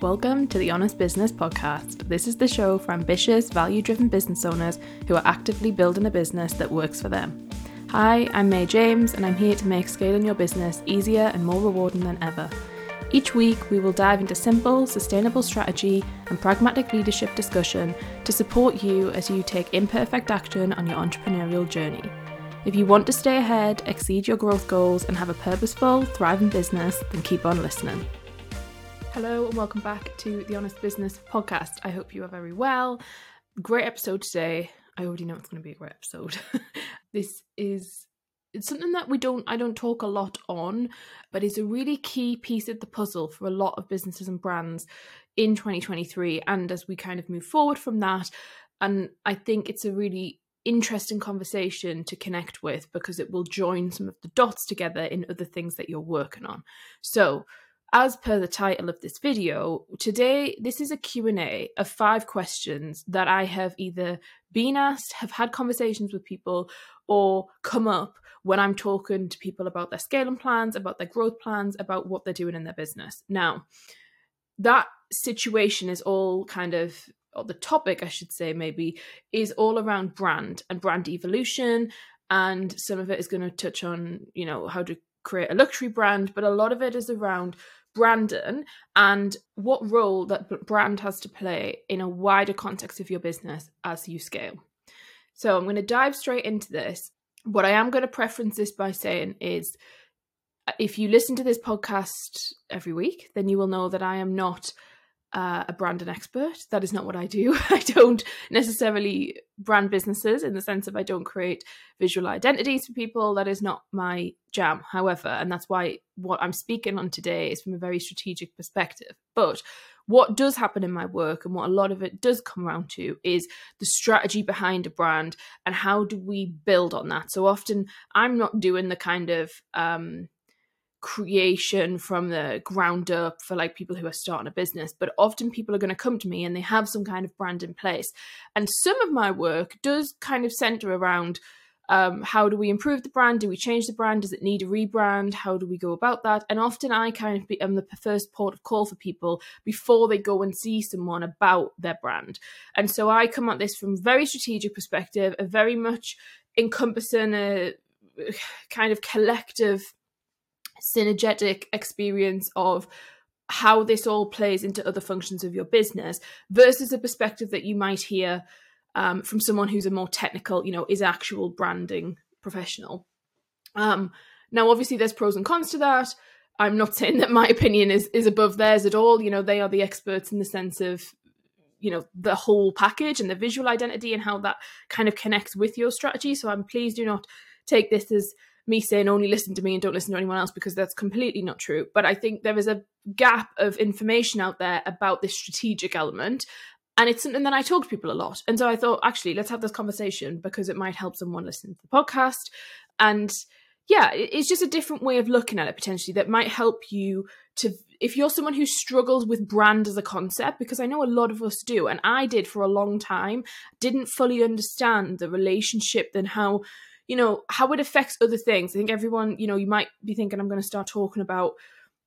Welcome to the Honest Business Podcast. This is the show for ambitious, value driven business owners who are actively building a business that works for them. Hi, I'm May James, and I'm here to make scaling your business easier and more rewarding than ever. Each week, we will dive into simple, sustainable strategy and pragmatic leadership discussion to support you as you take imperfect action on your entrepreneurial journey. If you want to stay ahead, exceed your growth goals, and have a purposeful, thriving business, then keep on listening. Hello, and welcome back to the Honest Business Podcast. I hope you are very well. Great episode today. I already know it's going to be a great episode. this is it's something that we don't I don't talk a lot on, but it's a really key piece of the puzzle for a lot of businesses and brands in 2023 and as we kind of move forward from that and I think it's a really interesting conversation to connect with because it will join some of the dots together in other things that you're working on. So, as per the title of this video, today this is a Q&A of five questions that I have either been asked, have had conversations with people or come up when I'm talking to people about their scaling plans, about their growth plans, about what they're doing in their business. Now, that situation is all kind of or the topic I should say maybe is all around brand and brand evolution and some of it is going to touch on, you know, how to create a luxury brand, but a lot of it is around Brandon and what role that brand has to play in a wider context of your business as you scale. So I'm going to dive straight into this. What I am going to preference this by saying is uh, if you listen to this podcast every week, then you will know that I am not uh, a brand and expert. That is not what I do. I don't necessarily brand businesses in the sense of I don't create visual identities for people. That is not my jam, however. And that's why what I'm speaking on today is from a very strategic perspective. But what does happen in my work and what a lot of it does come around to is the strategy behind a brand and how do we build on that. So often I'm not doing the kind of um, creation from the ground up for like people who are starting a business but often people are going to come to me and they have some kind of brand in place. And some of my work does kind of center around um, how do we improve the brand? Do we change the brand? Does it need a rebrand? How do we go about that? And often i kind of am the first port of call for people before they go and see someone about their brand. And so i come at this from very strategic perspective a very much encompassing a kind of collective synergetic experience of how this all plays into other functions of your business versus a perspective that you might hear um, from someone who's a more technical, you know, is actual branding professional. Um, now, obviously, there's pros and cons to that. I'm not saying that my opinion is is above theirs at all. You know, they are the experts in the sense of you know the whole package and the visual identity and how that kind of connects with your strategy. So I'm please do not take this as me saying only listen to me and don't listen to anyone else because that's completely not true. But I think there is a gap of information out there about this strategic element. And it's something that I talk to people a lot. And so I thought, actually, let's have this conversation because it might help someone listen to the podcast. And yeah, it's just a different way of looking at it potentially that might help you to, if you're someone who struggles with brand as a concept, because I know a lot of us do, and I did for a long time, didn't fully understand the relationship and how you know, how it affects other things. I think everyone, you know, you might be thinking, I'm going to start talking about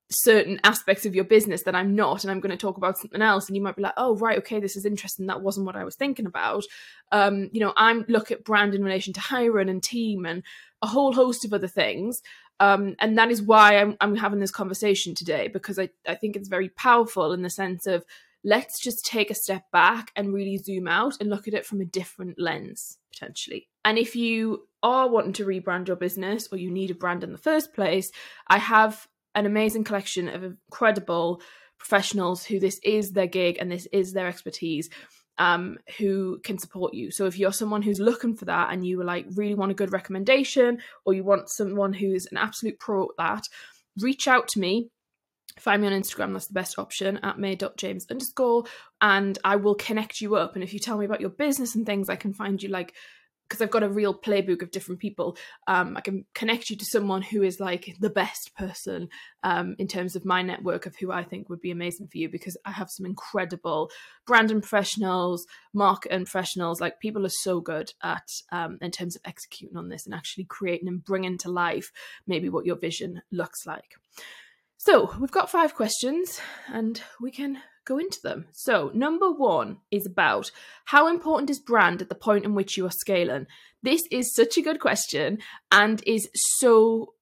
certain aspects of your business that I'm not, and I'm going to talk about something else. And you might be like, oh, right, okay, this is interesting. That wasn't what I was thinking about. Um, you know, I'm look at brand in relation to hiring and team and a whole host of other things. Um, and that is why I'm, I'm having this conversation today because I, I think it's very powerful in the sense of let's just take a step back and really zoom out and look at it from a different lens potentially. And if you are wanting to rebrand your business or you need a brand in the first place, I have an amazing collection of incredible professionals who this is their gig and this is their expertise um, who can support you. So if you're someone who's looking for that and you like really want a good recommendation or you want someone who's an absolute pro at that, reach out to me find me on Instagram. That's the best option at may.james underscore. And I will connect you up. And if you tell me about your business and things, I can find you like, because I've got a real playbook of different people. Um, I can connect you to someone who is like the best person um, in terms of my network of who I think would be amazing for you because I have some incredible branding professionals, marketing professionals. Like people are so good at um, in terms of executing on this and actually creating and bringing to life maybe what your vision looks like. So we've got five questions and we can go into them. So, number one is about how important is brand at the point in which you are scaling? This is such a good question and is so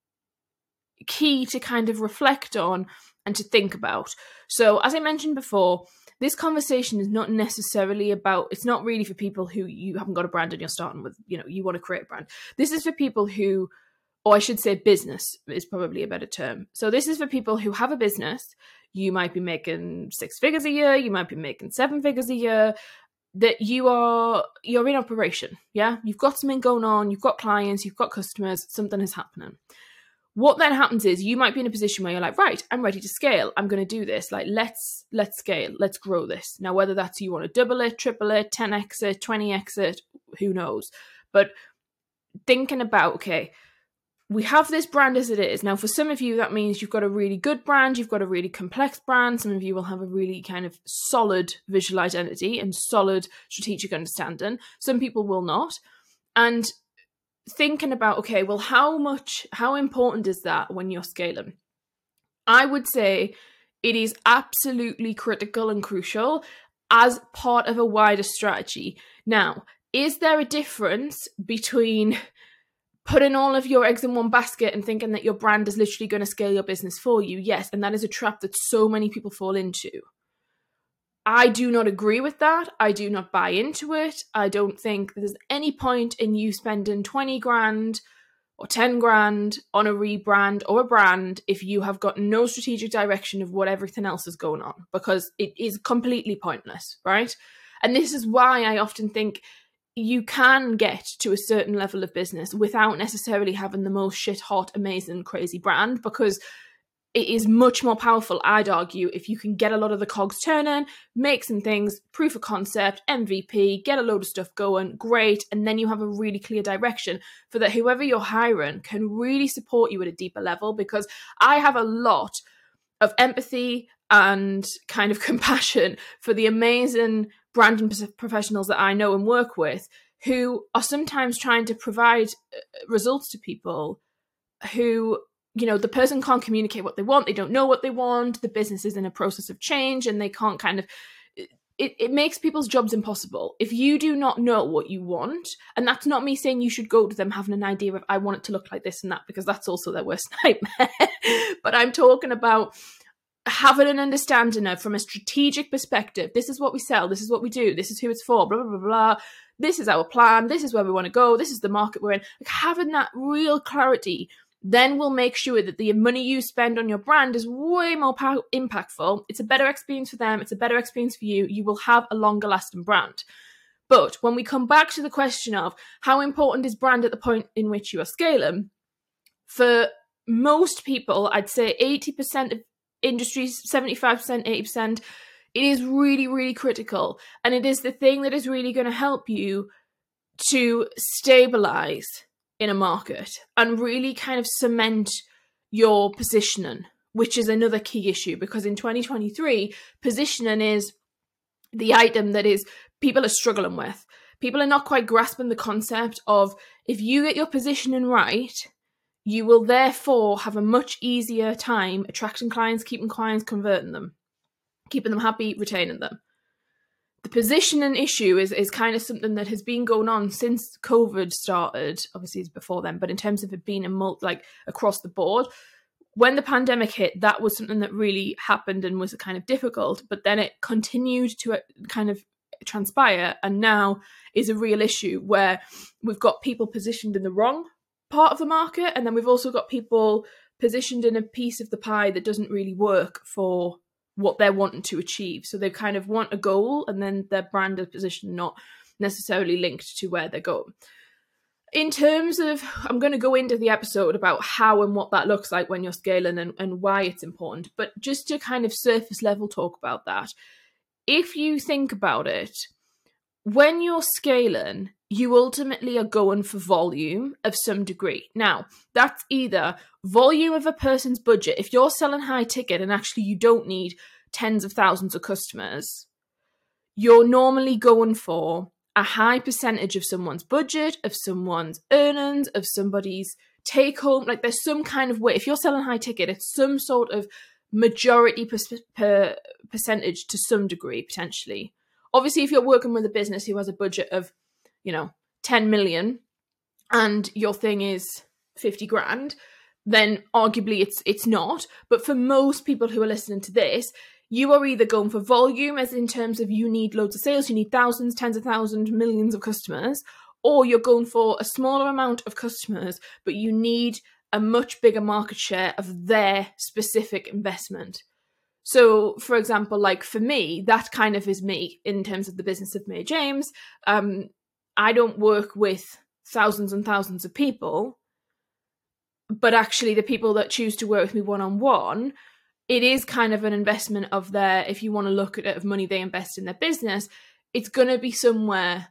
key to kind of reflect on and to think about. So, as I mentioned before, this conversation is not necessarily about it's not really for people who you haven't got a brand and you're starting with, you know, you want to create a brand. This is for people who or I should say business is probably a better term. So this is for people who have a business. You might be making six figures a year, you might be making seven figures a year, that you are you're in operation. Yeah. You've got something going on, you've got clients, you've got customers, something is happening what then happens is you might be in a position where you're like right i'm ready to scale i'm going to do this like let's let's scale let's grow this now whether that's you want to double it triple it ten exit, twenty exit, who knows but thinking about okay we have this brand as it is. Now for some of you that means you've got a really good brand you've got a really complex brand. Some of you will have a really kind of solid visual identity and solid strategic understanding. Some people will not. And thinking about okay well how much how important is that when you're scaling? I would say it is absolutely critical and crucial as part of a wider strategy. Now is there a difference between putting all of your eggs in one basket and thinking that your brand is literally going to scale your business for you yes and that is a trap that so many people fall into I do not agree with that. I do not buy into it. I don't think there's any point in you spending 20 grand or 10 grand on a rebrand or a brand if you have got no strategic direction of what everything else is going on because it is completely pointless, right? And this is why I often think you can get to a certain level of business without necessarily having the most shit hot, amazing, crazy brand because it is much more powerful, I'd argue, if you can get a lot of the cogs turning, make some things, proof of concept, MVP, get a load of stuff going, great, and then you have a really clear direction for that whoever you're hiring can really support you at a deeper level. Because I have a lot of empathy and kind of compassion for the amazing branding professionals that I know and work with who are sometimes trying to provide uh, results to people who you know the person can't communicate what they want they don't know what they want the business is in a process of change and they can't kind of it, it makes people's jobs impossible. If you do not know what you want and that's not me saying you should go to them having an idea of i want it to look like this and that because that's also their worst nightmare but i'm talking about having an understanding of from a strategic perspective this is what we sell this is what we do this is who it's for blah blah blah blah this is our plan this is where we want to go this is the market we're in like having that real clarity then we'll make sure that the money you spend on your brand is way more pow- impactful. It's a better experience for them, it's a better experience for you. You will have a longer lasting brand. But when we come back to the question of how important is brand at the point in which you are scaling, for most people, I'd say 80% of industries, 75%, 80%, it is really, really critical. And it is the thing that is really going to help you to stabilize in a market and really kind of cement your positioning, which is another key issue because in 2023, positioning is the item that is people are struggling with. People are not quite grasping the concept of if you get your positioning right, you will therefore have a much easier time attracting clients, keeping clients, converting them, keeping them happy, retaining them the positioning issue is is kind of something that has been going on since COVID started. Obviously, it's before then, but in terms of it being a multi, like across the board, when the pandemic hit, that was something that really happened and was kind of difficult. But then it continued to uh, kind of transpire, and now is a real issue where we've got people positioned in the wrong part of the market, and then we've also got people positioned in a piece of the pie that doesn't really work for what they're wanting to achieve. So they kind of want a goal and then their brand is position not necessarily linked to where they're going. In terms of, I'm going to go into the episode about how and what that looks like when you're scaling and, and why it's important, but just to kind of surface level talk about that. If you think about it, when you're scaling, you ultimately are going for volume of some degree. Now, that's either volume of a person's budget. If you're selling high ticket and actually you don't need tens of thousands of customers, you're normally going for a high percentage of someone's budget, of someone's earnings, of somebody's take home. Like there's some kind of way. If you're selling high ticket, it's some sort of majority per, per percentage to some degree, potentially. Obviously, if you're working with a business who has a budget of, you know, 10 million and your thing is 50 grand, then arguably it's it's not. But for most people who are listening to this, you are either going for volume, as in terms of you need loads of sales, you need thousands, tens of thousands, millions of customers, or you're going for a smaller amount of customers, but you need a much bigger market share of their specific investment. So, for example, like for me, that kind of is me in terms of the business of May James. Um, I don't work with thousands and thousands of people, but actually, the people that choose to work with me one on one, it is kind of an investment of their, if you want to look at it, of money they invest in their business, it's going to be somewhere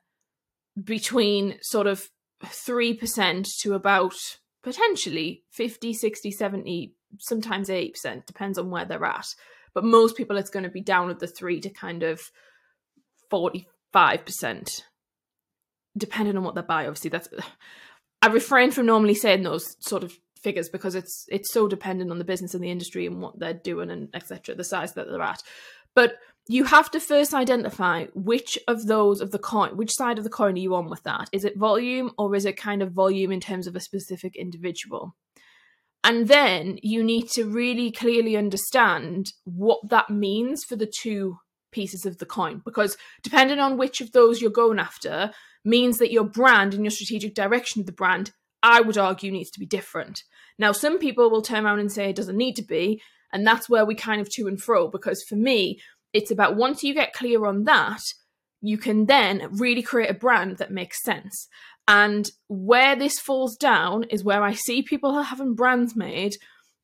between sort of 3% to about potentially 50, 60, 70, sometimes 8%, depends on where they're at. But most people, it's going to be down at the 3 to kind of 45%, depending on what they buy. Obviously, that's. I refrain from normally saying those sort of figures because it's it's so dependent on the business and the industry and what they're doing and etc. The size that they're at, but you have to first identify which of those of the coin, which side of the coin are you on with that? Is it volume or is it kind of volume in terms of a specific individual? And then you need to really clearly understand what that means for the two pieces of the coin. Because depending on which of those you're going after, means that your brand and your strategic direction of the brand, I would argue, needs to be different. Now, some people will turn around and say it doesn't need to be. And that's where we kind of to and fro. Because for me, it's about once you get clear on that, you can then really create a brand that makes sense. And where this falls down is where I see people having brands made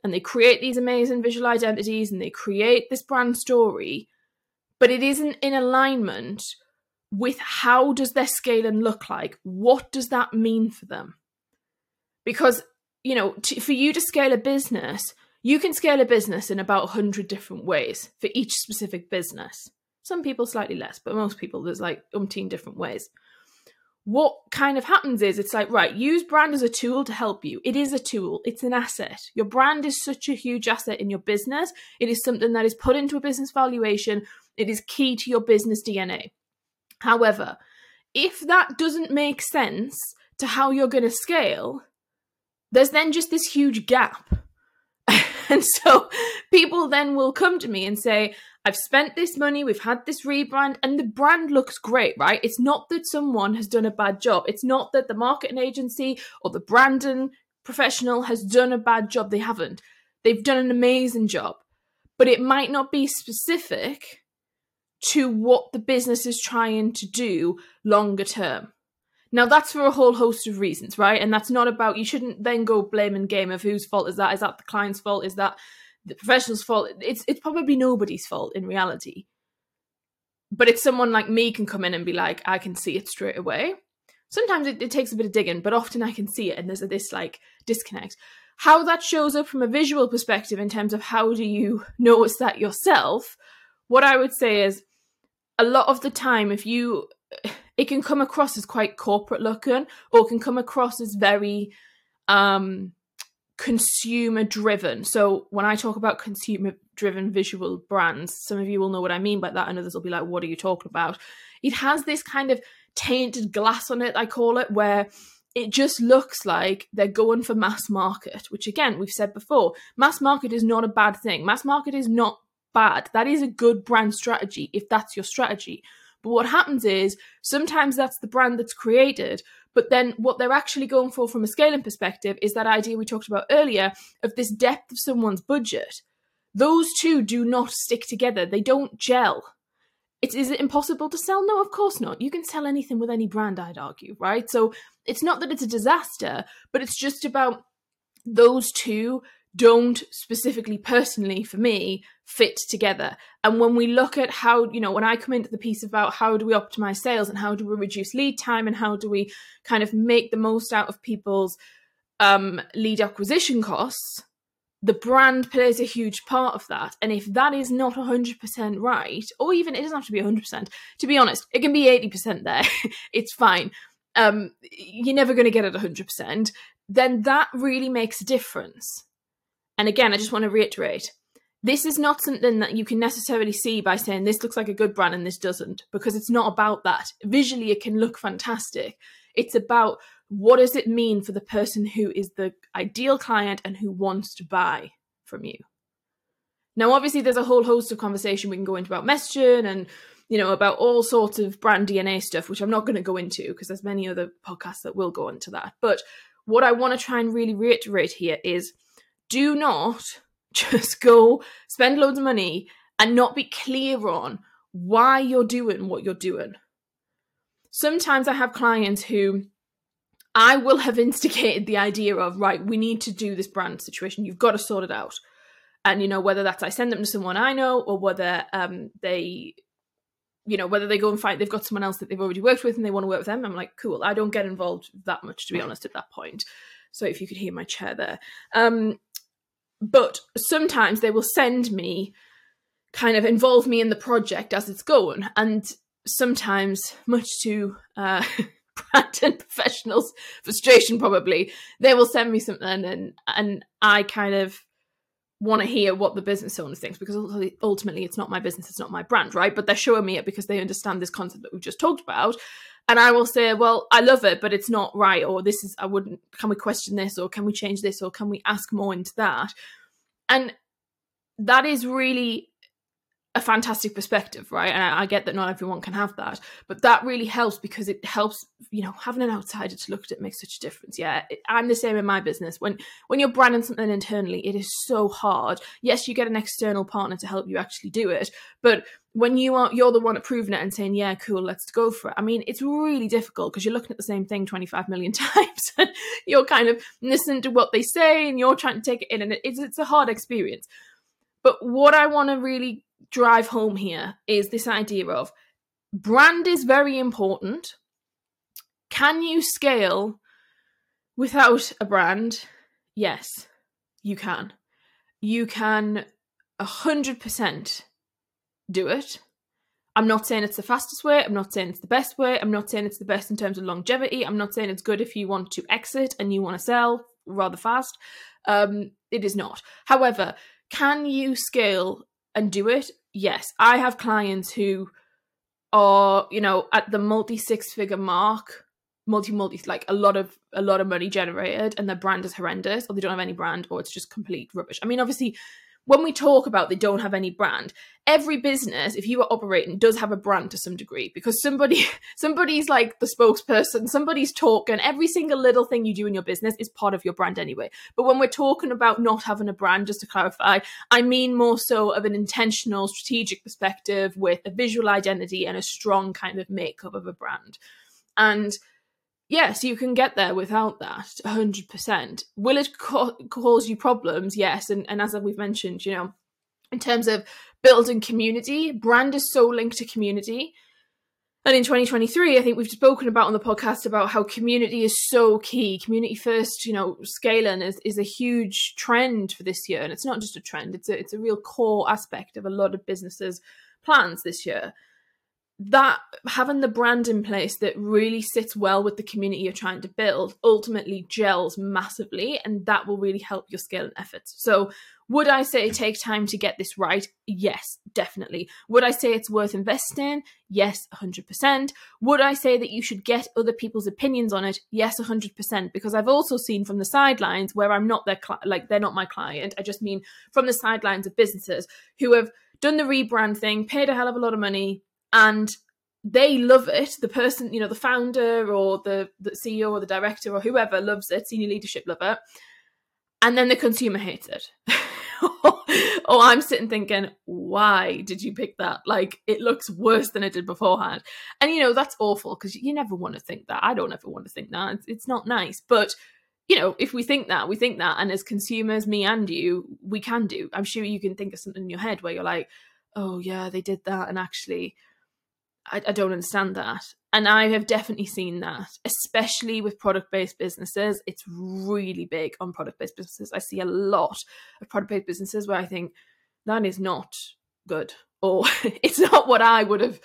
and they create these amazing visual identities and they create this brand story, but it isn't in alignment with how does their scaling look like? What does that mean for them? Because, you know, to, for you to scale a business, you can scale a business in about 100 different ways for each specific business. Some people slightly less, but most people there's like umpteen different ways. What kind of happens is it's like, right, use brand as a tool to help you. It is a tool, it's an asset. Your brand is such a huge asset in your business. It is something that is put into a business valuation, it is key to your business DNA. However, if that doesn't make sense to how you're going to scale, there's then just this huge gap And so people then will come to me and say, I've spent this money, we've had this rebrand, and the brand looks great, right? It's not that someone has done a bad job. It's not that the marketing agency or the branding professional has done a bad job. They haven't. They've done an amazing job. But it might not be specific to what the business is trying to do longer term. Now that's for a whole host of reasons, right? And that's not about you shouldn't then go blaming game of whose fault is that? Is that the client's fault? Is that the professional's fault? It's it's probably nobody's fault in reality. But it's someone like me can come in and be like, I can see it straight away. Sometimes it, it takes a bit of digging, but often I can see it and there's a, this like disconnect. How that shows up from a visual perspective in terms of how do you notice that yourself, what I would say is a lot of the time if you it can come across as quite corporate looking or can come across as very um consumer driven. So when i talk about consumer driven visual brands some of you will know what i mean by that and others will be like what are you talking about? It has this kind of tainted glass on it i call it where it just looks like they're going for mass market which again we've said before mass market is not a bad thing. Mass market is not bad that is a good brand strategy if that's your strategy but what happens is sometimes that's the brand that's created, but then what they're actually going for from a scaling perspective is that idea we talked about earlier of this depth of someone's budget. Those two do not stick together, they don't gel. It, is it impossible to sell? No, of course not. You can sell anything with any brand, I'd argue, right? So it's not that it's a disaster, but it's just about those two don't specifically personally for me fit together. And when we look at how you know when i come into the piece about how do we optimize sales and how do we reduce lead time and how do we kind of make the most out of people's um, lead acquisition costs the brand plays a huge part of that. And if that is not 100% right or even it doesn't have to be 100% to be honest it can be 80% there. It's fine. Um, you're never going to get it 100% then that really makes a difference. And again, I just want to reiterate this is not something that you can necessarily see by saying this looks like a good brand and this doesn't, because it's not about that. Visually, it can look fantastic. It's about what does it mean for the person who is the ideal client and who wants to buy from you. Now, obviously, there's a whole host of conversation we can go into about messaging and you know about all sorts of brand DNA stuff, which I'm not going to go into because there's many other podcasts that will go into that. But what I want to try and really reiterate here is do not just go spend loads of money and not be clear on why you're doing what you're doing. Sometimes I have clients who I will have instigated the idea of, right, we need to do this brand situation. You've got to sort it out. And, you know, whether that's I send them to someone I know or whether um, they, you know, whether they go and find, they've got someone else that they've already worked with and they want to work with them. I'm like, cool. I don't get involved that much, to be honest, at that point. So if you could hear my chair there. Um, but sometimes they will send me kind of involve me in the project as it's going and sometimes much to uh and professionals frustration probably they will send me something and and i kind of want to hear what the business owner thinks because ultimately it's not my business it's not my brand right but they're showing me it because they understand this concept that we've just talked about and I will say, well, I love it, but it's not right, or this is, I wouldn't, can we question this, or can we change this, or can we ask more into that? And that is really a fantastic perspective, right? And I, I, get that not everyone can have that, but that really helps because it helps, you know, having an outsider to look at it makes such a difference. Yeah, it, I'm the same in my business. When when you're branding something internally, it is so hard. Yes, you get an external partner to help you actually do it, but when you are you're the one approving it and saying, "Yeah, cool, let's go for it." I mean, it's really difficult because you're looking at the same thing 25 million times, and you're kind of listening to what they say, and you're trying to take it in, and it's it's a hard experience. But what I want to really drive home here is this idea of brand is very important. Can you scale without a brand? Yes, you can. You can 100% do it. I'm not saying it's the fastest way. I'm not saying it's the best way. I'm not saying it's the best in terms of longevity. I'm not saying it's good if you want to exit and you want to sell rather fast. Um, it is not. However, can you scale and do it, yes, I have clients who are, you know, at the multi six figure mark, multi multi like a lot of a lot of money generated and their brand is horrendous or they don't have any brand or it's just complete rubbish. I mean, obviously when we talk about they don't have any brand, every business, if you are operating, does have a brand to some degree because somebody somebody's like the spokesperson, somebody's talking. Every single little thing you do in your business is part of your brand anyway. But when we're talking about not having a brand, just to clarify, I mean more so of an intentional, strategic perspective with a visual identity and a strong kind of makeup of a brand. And yes, you can get there without that, 100%. Will it co- cause you problems? Yes. And, and as we've mentioned, you know, in terms of building community, brand is so linked to community. And in 2023, I think we've spoken about on the podcast about how community is so key. Community first, you know, scaling is, is a huge trend for this year. And it's not just a trend, it's a, it's a real core aspect of a lot of businesses' plans this year that having the brand in place that really sits well with the community you're trying to build ultimately gels massively and that will really help your scale and efforts. So would i say take time to get this right? Yes definitely. Would i say it's worth investing? Yes 100% would i say that you should get other people's opinions on it? Yes 100% because i've also seen from the sidelines where i'm not their cli- like they're not my client i just mean from the sidelines of businesses who have done the rebrand thing paid a hell of a lot of money and they love it. The person you know the founder or the, the ceo or the director or whoever loves it senior leadership love it. And then the consumer hates it. Or i'm sitting thinking why did you pick that? Like it looks worse than it did beforehand. And you know that's awful because you never want to think that. I don't ever want to think that. It's, it's not nice. But you know if we think that we think that. And as consumers me and you we can do. I'm sure you can think of something in your head where you're like oh yeah they did that. And actually I, I don't understand that. And I have definitely seen that, especially with product based businesses. It's really big on product based businesses. I see a lot of product based businesses where I think that is not good or it's not what I would have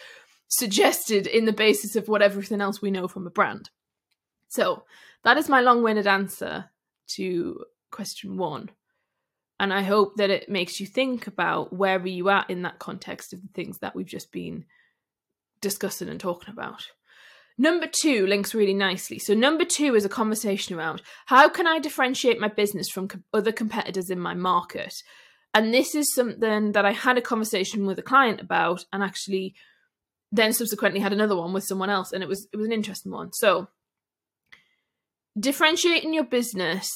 suggested in the basis of what everything else we know from a brand. So that is my long winded answer to question one. And I hope that it makes you think about where are you at in that context of the things that we've just been discussing and talking about. Number two links really nicely. So, number two is a conversation around how can I differentiate my business from other competitors in my market? And this is something that I had a conversation with a client about, and actually then subsequently had another one with someone else, and it was it was an interesting one. So, differentiating your business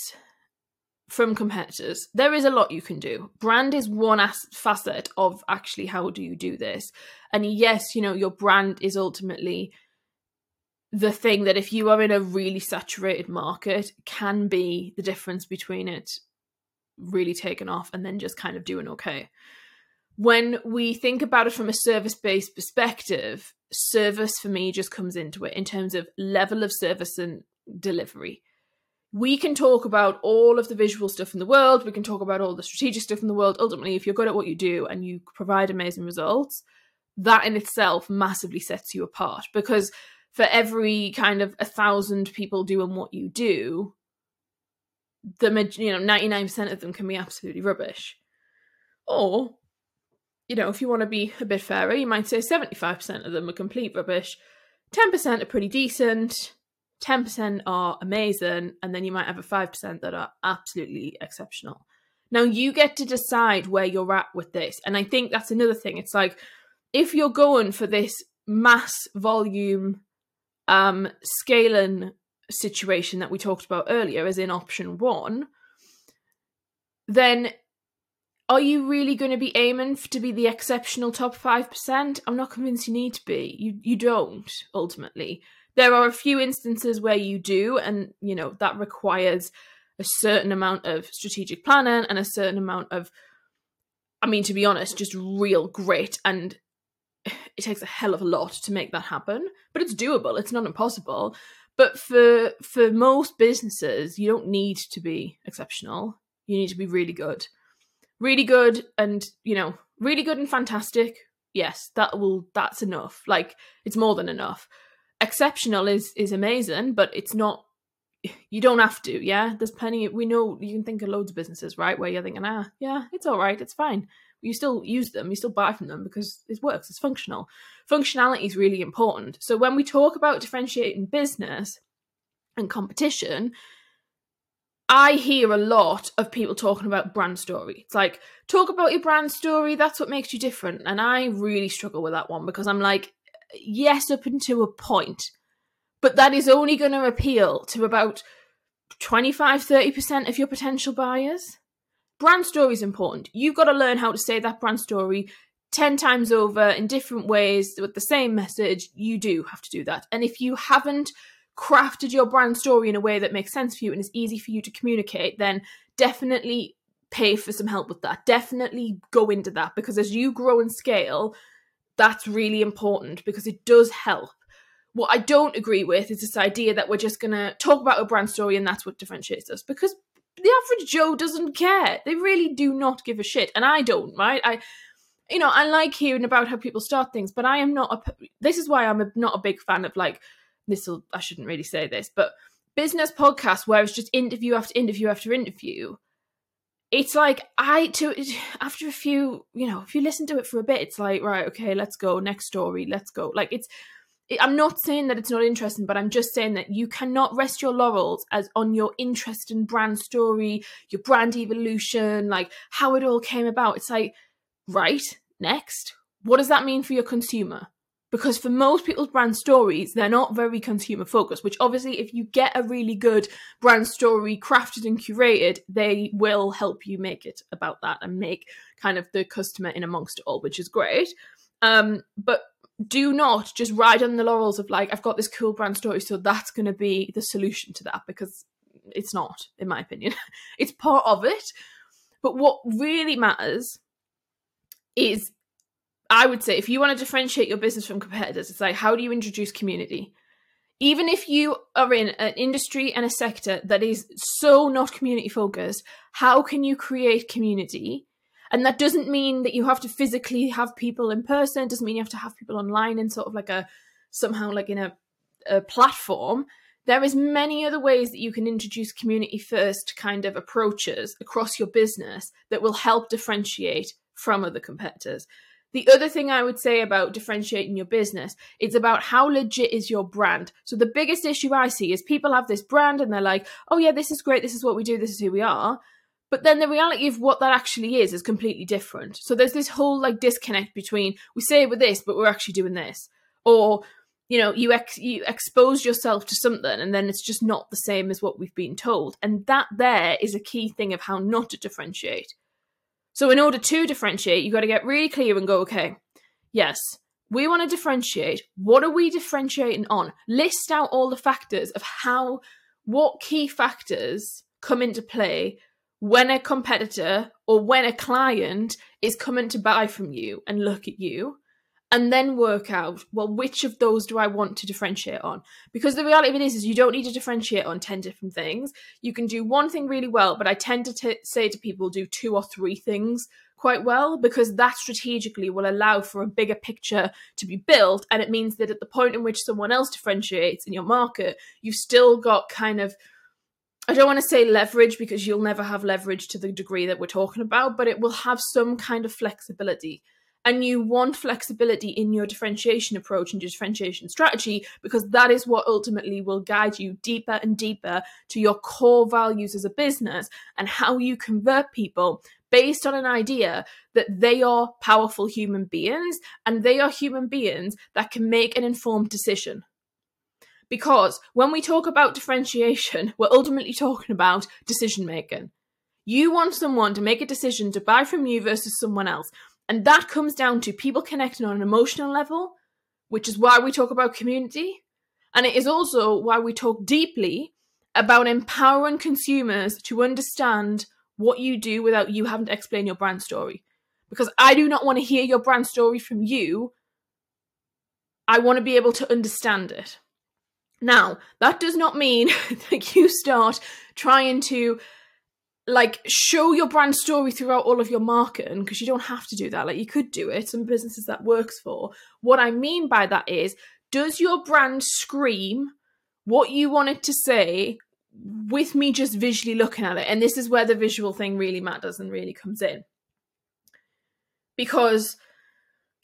from competitors there is a lot you can do brand is one as- facet of actually how do you do this and yes you know your brand is ultimately the thing that if you are in a really saturated market can be the difference between it really taking off and then just kind of doing okay. When we think about it from a service based perspective, service for me just comes into it in terms of level of service and delivery. We can talk about all of the visual stuff in the world, we can talk about all the strategic stuff in the world. Ultimately, if you're good at what you do and you provide amazing results, that in itself massively sets you apart because for every kind of a thousand people doing what you do, the you know ninety nine percent of them can be absolutely rubbish. Or, you know, if you want to be a bit fairer, you might say seventy five percent of them are complete rubbish, ten percent are pretty decent, ten percent are amazing, and then you might have a five percent that are absolutely exceptional. Now you get to decide where you're at with this, and I think that's another thing. It's like if you're going for this mass volume um, scaling situation that we talked about earlier, as in option one, then are you really going to be aiming to be the exceptional top 5%? I'm not convinced you need to be. You you don't ultimately. There are a few instances where you do and you know that requires a certain amount of strategic planning and a certain amount of I mean to be honest just real grit and it takes a hell of a lot to make that happen, but it's doable. It's not impossible. But for for most businesses, you don't need to be exceptional. You need to be really good. Really good and, you know, really good and fantastic. Yes, that will that's enough. Like it's more than enough. Exceptional is is amazing, but it's not you don't have to, yeah? There's plenty we know you can think of loads of businesses, right, where you're thinking, ah, yeah, it's all right, it's fine you still use them, you still buy from them because it works, it's functional. Functionality is really important. So when we talk about differentiating business and competition, I hear a lot of people talking about brand story. It's like, talk about your brand story, that's what makes you different. And I really struggle with that one because I'm like, yes, up until a point, but that is only going to appeal to about 25 30% of your potential buyers brand story is important. You've got to learn how to say that brand story 10 times over in different ways with the same message. You do have to do that. And if you haven't crafted your brand story in a way that makes sense for you and is easy for you to communicate, then definitely pay for some help with that. Definitely go into that because as you grow and scale, that's really important because it does help. What I don't agree with is this idea that we're just going to talk about a brand story and that's what differentiates us because the average Joe doesn't care. They really do not give a shit, and I don't. Right? I, you know, I like hearing about how people start things, but I am not a. This is why I'm a, not a big fan of like this. I shouldn't really say this, but business podcasts where it's just interview after interview after interview. It's like I to after a few, you know, if you listen to it for a bit, it's like right, okay, let's go next story, let's go. Like it's I'm not saying that it's not interesting, but I'm just saying that you cannot rest your laurels as on your interest in brand story, your brand evolution, like how it all came about. It's like, right, next. What does that mean for your consumer? Because for most people's brand stories, they're not very consumer focused, which obviously, if you get a really good brand story crafted and curated, they will help you make it about that and make kind of the customer in amongst it all, which is great. Um, but do not just ride on the laurels of like I've got this cool brand story, so that's going to be the solution to that because it's not, in my opinion. it's part of it, but what really matters is, I would say, if you want to differentiate your business from competitors, it's like how do you introduce community? Even if you are in an industry and a sector that is so not community focused, how can you create community and that doesn't mean that you have to physically have people in person it doesn't mean you have to have people online in sort of like a somehow like in a, a platform there is many other ways that you can introduce community first kind of approaches across your business that will help differentiate from other competitors. The other thing I would say about differentiating your business, it's about how legit is your brand. So the biggest issue I see is people have this brand and they're like, "Oh yeah, this is great. This is what we do. This is who we are." But then the reality of what that actually is is completely different. So there's this whole like disconnect between we say we're this, but we're actually doing this, or you know you ex- you expose yourself to something and then it's just not the same as what we've been told and that there is a key thing of how not to differentiate so in order to differentiate you've got to get really clear and go okay yes we want to differentiate. What are we differentiating on? List out all the factors of how what key factors come into play when a competitor or when a client is coming to buy from you and look at you and then work out well which of those do i want to differentiate on? Because the reality of it is is you don't need to differentiate on 10 different things. You can do one thing really well but i tend to t- say to people do two or three things quite well because that strategically will allow for a bigger picture to be built and it means that at the point in which someone else differentiates in your market you've still got kind of I don't want to say leverage because you'll never have leverage to the degree that we're talking about, but it will have some kind of flexibility and you want flexibility in your differentiation approach and your differentiation strategy because that is what ultimately will guide you deeper and deeper to your core values as a business and how you convert people based on an idea that they are powerful human beings and they are human beings that can make an informed decision. Because when we talk about differentiation, we're ultimately talking about decision making. You want someone to make a decision to buy from you versus someone else. And that comes down to people connecting on an emotional level, which is why we talk about community. And it is also why we talk deeply about empowering consumers to understand what you do without you having to explain your brand story. Because I do not want to hear your brand story from you. I want to be able to understand it. Now, that does not mean that you start trying to like show your brand story throughout all of your marketing because you don't have to do that. Like you could do it some businesses that works for. What i mean by that is does your brand scream what you want it to say with me just visually looking at it? And this is where the visual thing really matters and really comes in. Because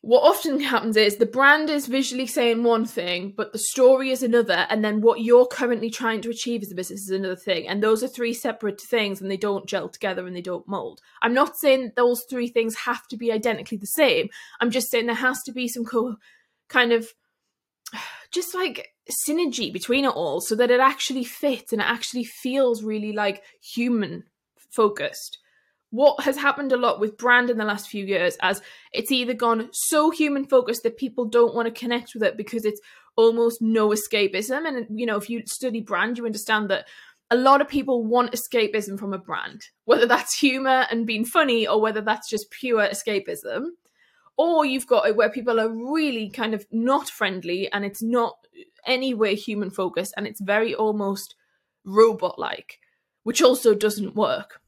what often happens is the brand is visually saying one thing, but the story is another, and then what you're currently trying to achieve as a business is another thing. And those are three separate things, and they don't gel together and they don't mold. I'm not saying those three things have to be identically the same. I'm just saying there has to be some co- kind of just like synergy between it all so that it actually fits and it actually feels really like human focused what has happened a lot with brand in the last few years as it's either gone so human focused that people don't want to connect with it because it's almost no escapism. And you know if you study brand you understand that a lot of people want escapism from a brand whether that's humor and being funny or whether that's just pure escapism. Or you've got it where people are really kind of not friendly and it's not anywhere human focused and it's very almost robot like which also doesn't work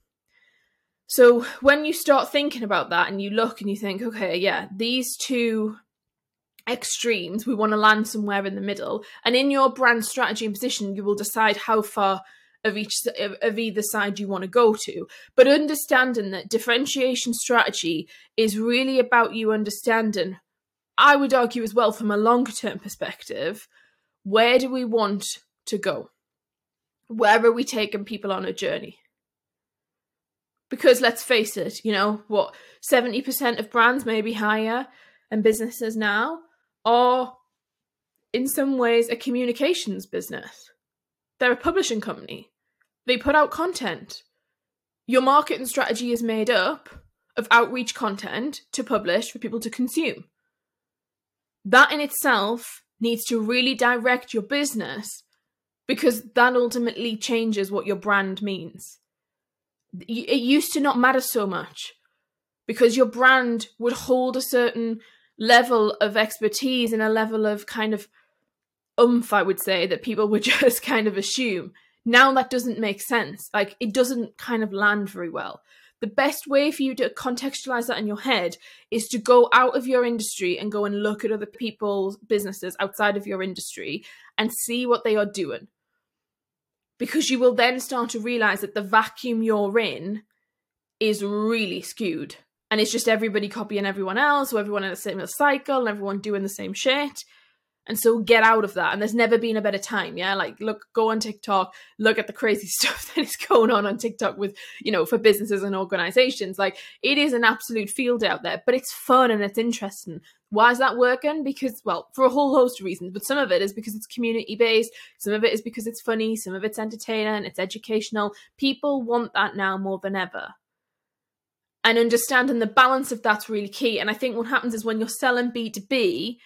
so when you start thinking about that and you look and you think, okay, yeah, these two extremes, we want to land somewhere in the middle. And in your brand strategy and position, you will decide how far of each of either side you want to go to. But understanding that differentiation strategy is really about you understanding, I would argue as well from a longer term perspective, where do we want to go? Where are we taking people on a journey? Because let's face it, you know, what, 70% of brands, maybe higher, and businesses now are in some ways a communications business. They're a publishing company. They put out content. Your marketing strategy is made up of outreach content to publish for people to consume. That in itself needs to really direct your business because that ultimately changes what your brand means it used to not matter so much because your brand would hold a certain level of expertise and a level of kind of umph, I would say, that people would just kind of assume. Now that doesn't make sense. Like, it doesn't kind of land very well. The best way for you to contextualize that in your head is to go out of your industry and go and look at other people's businesses outside of your industry and see what they are doing because you will then start to realize that the vacuum you're in is really skewed. And it's just everybody copying everyone else or everyone in the same cycle and everyone doing the same shit. And so get out of that. And there's never been a better time yeah? Like look go on tiktok look at the crazy stuff that is going on on tiktok with you know for businesses and organizations. Like it is an absolute field out there but it's fun and it's interesting why is that working because well for a whole host of reasons but some of it is because it's community based some of it is because it's funny some of it's entertaining it's educational people want that now more than ever and understanding the balance of that's really key and i think what happens is when you're selling b2b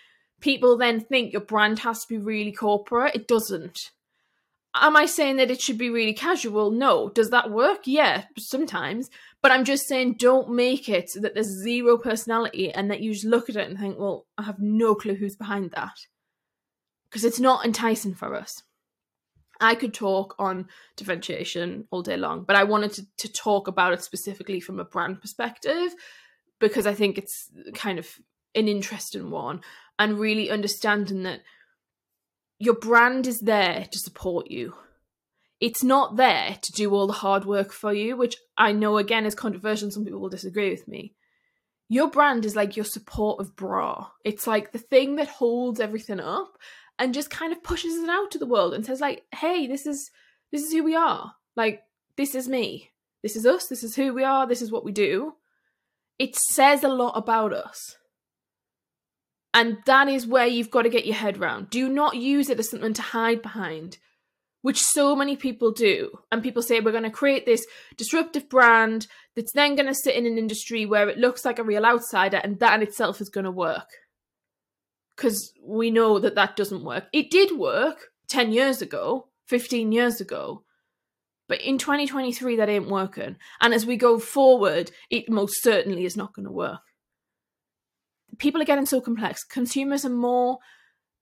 people then think your brand has to be really corporate. It doesn't. Am I saying that it should be really casual? No. Does that work? Yeah, sometimes. But I'm just saying don't make it that there's zero personality and that you just look at it and think, well, I have no clue who's behind that. Because it's not enticing for us. I could talk on differentiation all day long, but I wanted to, to talk about it specifically from a brand perspective because I think it's kind of an interesting one and really understanding that your brand is there to support you. It's not there to do all the hard work for you, which I know again is controversial. Some people will disagree with me. Your brand is like your support of bra. It's like the thing that holds everything up and just kind of pushes it out to the world and says, like, hey, this is this is who we are. Like, this is me. This is us. This is who we are. This is what we do. It says a lot about us. And that is where you've got to get your head round. Do not use it as something to hide behind, which so many people do. And people say, we're going to create this disruptive brand that's then going to sit in an industry where it looks like a real outsider, and that in itself is going to work. Because we know that that doesn't work. It did work 10 years ago, 15 years ago. But in 2023, that ain't working. And as we go forward, it most certainly is not going to work people are getting so complex. Consumers are more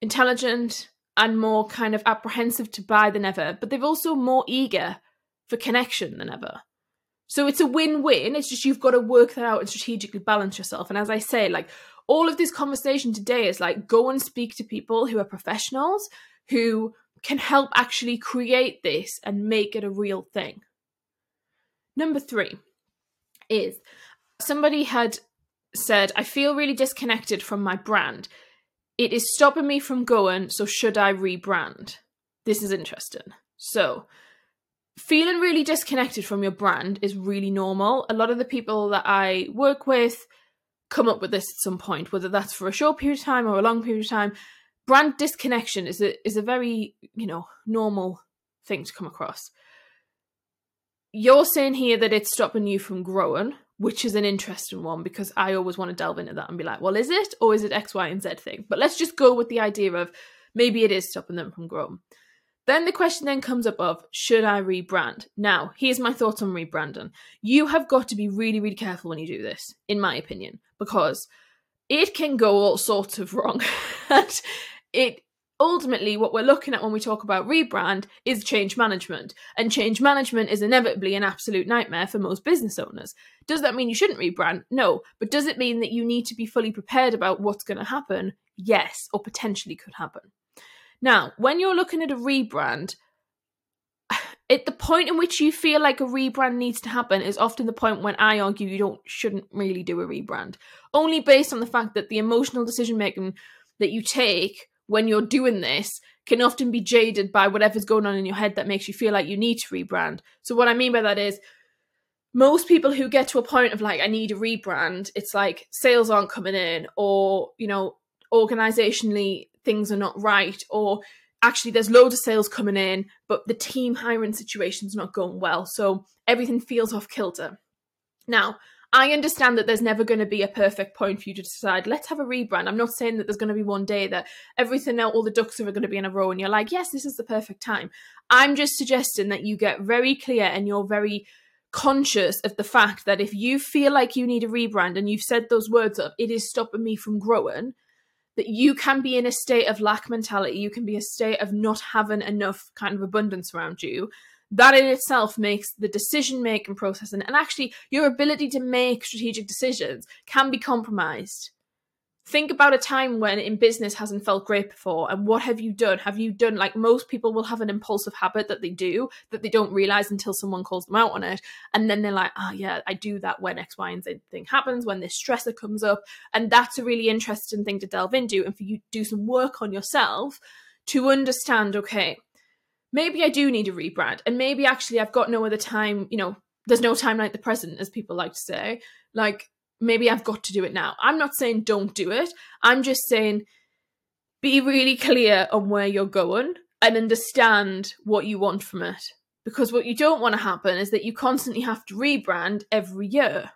intelligent and more kind of apprehensive to buy than ever, but they're also more eager for connection than ever. So it's a win-win. It's just you've got to work that out and strategically balance yourself. And as I say, like all of this conversation today is like go and speak to people who are professionals who can help actually create this and make it a real thing. Number 3 is somebody had said, I feel really disconnected from my brand. It is stopping me from going, so should I rebrand? This is interesting. So, feeling really disconnected from your brand is really normal. A lot of the people that I work with come up with this at some point, whether that's for a short period of time or a long period of time. Brand disconnection is a is a very, you know, normal thing to come across. You're saying here that it's stopping you from growing which is an interesting one because I always want to delve into that and be like, well, is it or is it X, Y, and Z thing? But let's just go with the idea of maybe it is stopping them from growing. Then the question then comes up of should I rebrand? Now, here's my thoughts on rebranding. You have got to be really, really careful when you do this, in my opinion, because it can go all sorts of wrong. and it ultimately what we're looking at when we talk about rebrand is change management and change management is inevitably an absolute nightmare for most business owners. Does that mean you shouldn't rebrand? No. But does it mean that you need to be fully prepared about what's going to happen? Yes or potentially could happen. Now when you're looking at a rebrand at the point in which you feel like a rebrand needs to happen is often the point when I argue you don't shouldn't really do a rebrand. Only based on the fact that the emotional decision making that you take when you're doing this can often be jaded by whatever's going on in your head that makes you feel like you need to rebrand. So what I mean by that is most people who get to a point of like I need a rebrand, it's like sales aren't coming in or, you know, organizationally things are not right or actually there's loads of sales coming in, but the team hiring situation's not going well. So everything feels off kilter. Now, I understand that there's never going to be a perfect point for you to decide, let's have a rebrand. I'm not saying that there's going to be one day that everything, all the ducks are going to be in a row and you're like, yes, this is the perfect time. I'm just suggesting that you get very clear and you're very conscious of the fact that if you feel like you need a rebrand and you've said those words up, it is stopping me from growing, that you can be in a state of lack mentality. You can be a state of not having enough kind of abundance around you that in itself makes the decision making process and, and actually your ability to make strategic decisions can be compromised. think about a time when in business hasn't felt great before and what have you done have you done like most people will have an impulsive habit that they do that they don't realize until someone calls them out on it and then they're like oh yeah i do that when x y and z thing happens when this stressor comes up and that's a really interesting thing to delve into and for you to do some work on yourself to understand okay maybe i do need a rebrand and maybe actually i've got no other time you know there's no time like the present as people like to say like maybe I've got to do it now. I'm not saying don't do it. I'm just saying be really clear on where you're going and understand what you want from it. Because what you don't want to happen is that you constantly have to rebrand every year.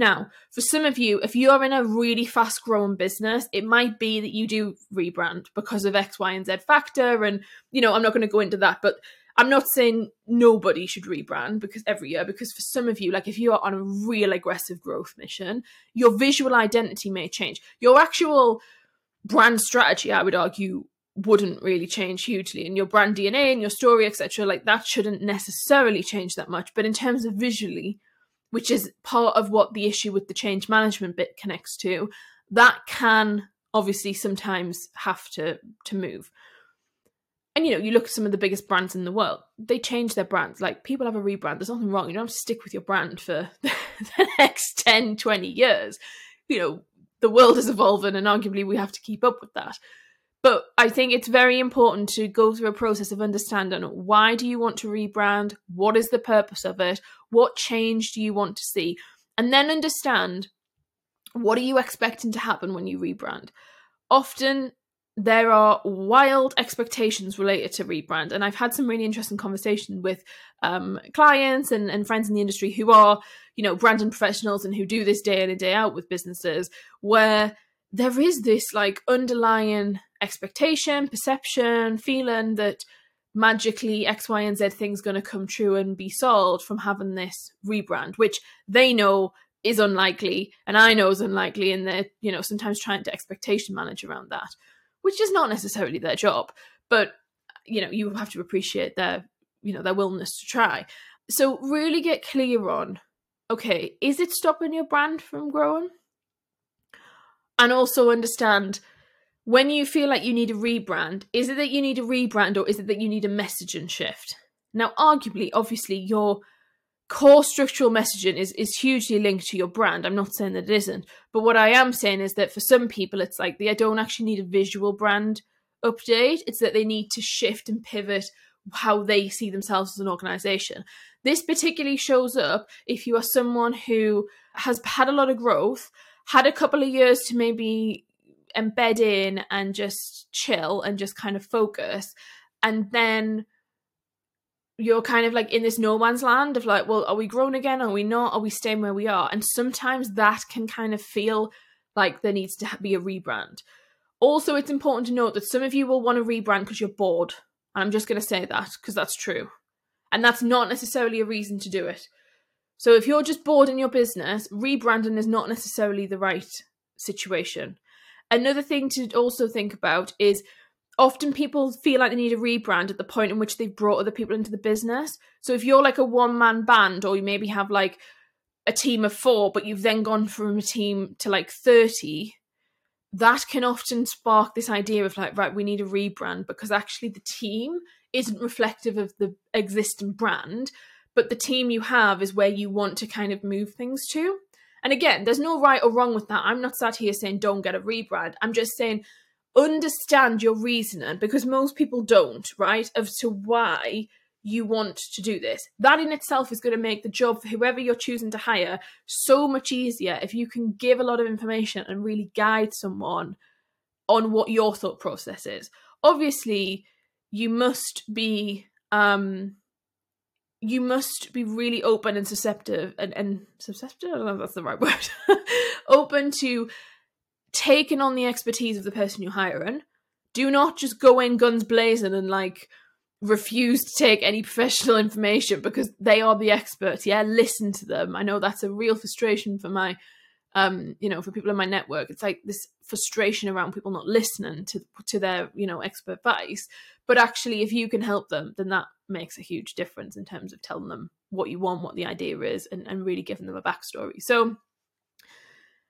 Now, for some of you, if you're in a really fast growing business, it might be that you do rebrand because of X, Y, and Z factor. And, you know, I'm not going to go into that, but I'm not saying nobody should rebrand because every year, because for some of you, like if you are on a real aggressive growth mission, your visual identity may change. Your actual brand strategy, I would argue, wouldn't really change hugely. And your brand DNA and your story, etc., like that shouldn't necessarily change that much. But in terms of visually, which is part of what the issue with the change management bit connects to, that can obviously sometimes have to to move and you know, you look at some of the biggest brands in the world, they change their brands. Like people have a rebrand. There's nothing wrong. You don't have to stick with your brand for the next 10, 20 years. You know, the world is evolving and arguably we have to keep up with that. But I think it's very important to go through a process of understanding why do you want to rebrand? What is the purpose of it? What change do you want to see? And then understand what are you expecting to happen when you rebrand? Often there are wild expectations related to rebrand and i've had some really interesting conversations with um, clients and, and friends in the industry who are you know branding professionals and who do this day in and day out with businesses where there is this like underlying expectation perception feeling that magically x y and z things going to come true and be solved from having this rebrand which they know is unlikely and i know is unlikely and they're you know sometimes trying to expectation manage around that which is not necessarily their job, but you know, you have to appreciate their, you know, their willingness to try. So really get clear on, okay, is it stopping your brand from growing? And also understand when you feel like you need a rebrand, is it that you need a rebrand or is it that you need a messaging shift? Now, arguably, obviously, your core structural messaging is is hugely linked to your brand. I'm not saying that it isn't, but what I am saying is that for some people, it's like they don't actually need a visual brand update. It's that they need to shift and pivot how they see themselves as an organization. This particularly shows up if you are someone who has had a lot of growth, had a couple of years to maybe embed in and just chill and just kind of focus, and then you're kind of like in this no man's land of like, well, are we grown again? Are we not? Are we staying where we are? And sometimes that can kind of feel like there needs to be a rebrand. Also, it's important to note that some of you will want to rebrand because you're bored. And I'm just going to say that because that's true. And that's not necessarily a reason to do it. So if you're just bored in your business, rebranding is not necessarily the right situation. Another thing to also think about is often people feel like they need a rebrand at the point in which they've brought other people into the business. So if you're like a one man band, or you maybe have like a team of four, but you've then gone from a team to like 30, that can often spark this idea of like, right, we need a rebrand because actually the team isn't reflective of the existing brand, but the team you have is where you want to kind of move things to. And again, there's no right or wrong with that. I'm not sat here saying don't get a rebrand. I'm just saying understand your reasoning because most people don't, right? As to why you want to do this. That in itself is going to make the job for whoever you're choosing to hire so much easier if you can give a lot of information and really guide someone on what your thought process is. Obviously, you must be um you must be really open and susceptible and, and susceptible, I don't know if that's the right word. open to taking on the expertise of the person you're hiring. Do not just go in guns blazing and like refuse to take any professional information because they are the experts. Yeah, listen to them. I know that's a real frustration for my um, you know, for people in my network. It's like this frustration around people not listening to to their, you know, expert advice. But actually if you can help them, then that makes a huge difference in terms of telling them what you want, what the idea is, and, and really giving them a backstory. So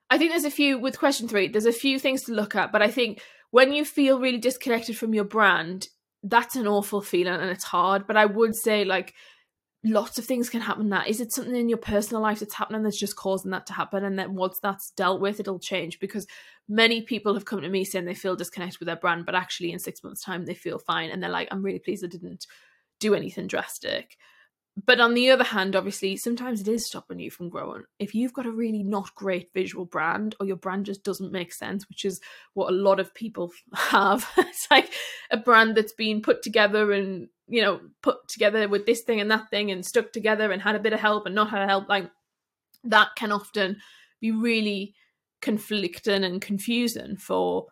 I think there's a few with question three, there's a few things to look at, but I think when you feel really disconnected from your brand, that's an awful feeling and it's hard. But I would say like lots of things can happen that is it something in your personal life that's happening that's just causing that to happen and then once that's dealt with it'll change because many people have come to me saying they feel disconnected with their brand but actually in six months time they feel fine and they're like i'm really pleased i didn't do anything drastic but on the other hand, obviously, sometimes it is stopping you from growing. If you've got a really not great visual brand or your brand just doesn't make sense, which is what a lot of people have, it's like a brand that's been put together and, you know, put together with this thing and that thing and stuck together and had a bit of help and not had a help. Like that can often be really conflicting and confusing for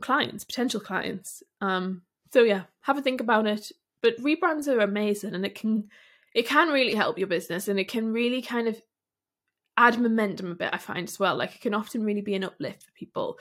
clients, potential clients. Um, so yeah, have a think about it but rebrands are amazing and it can it can really help your business and it can really kind of add momentum a bit i find as well. Like it can often really be an uplift for people.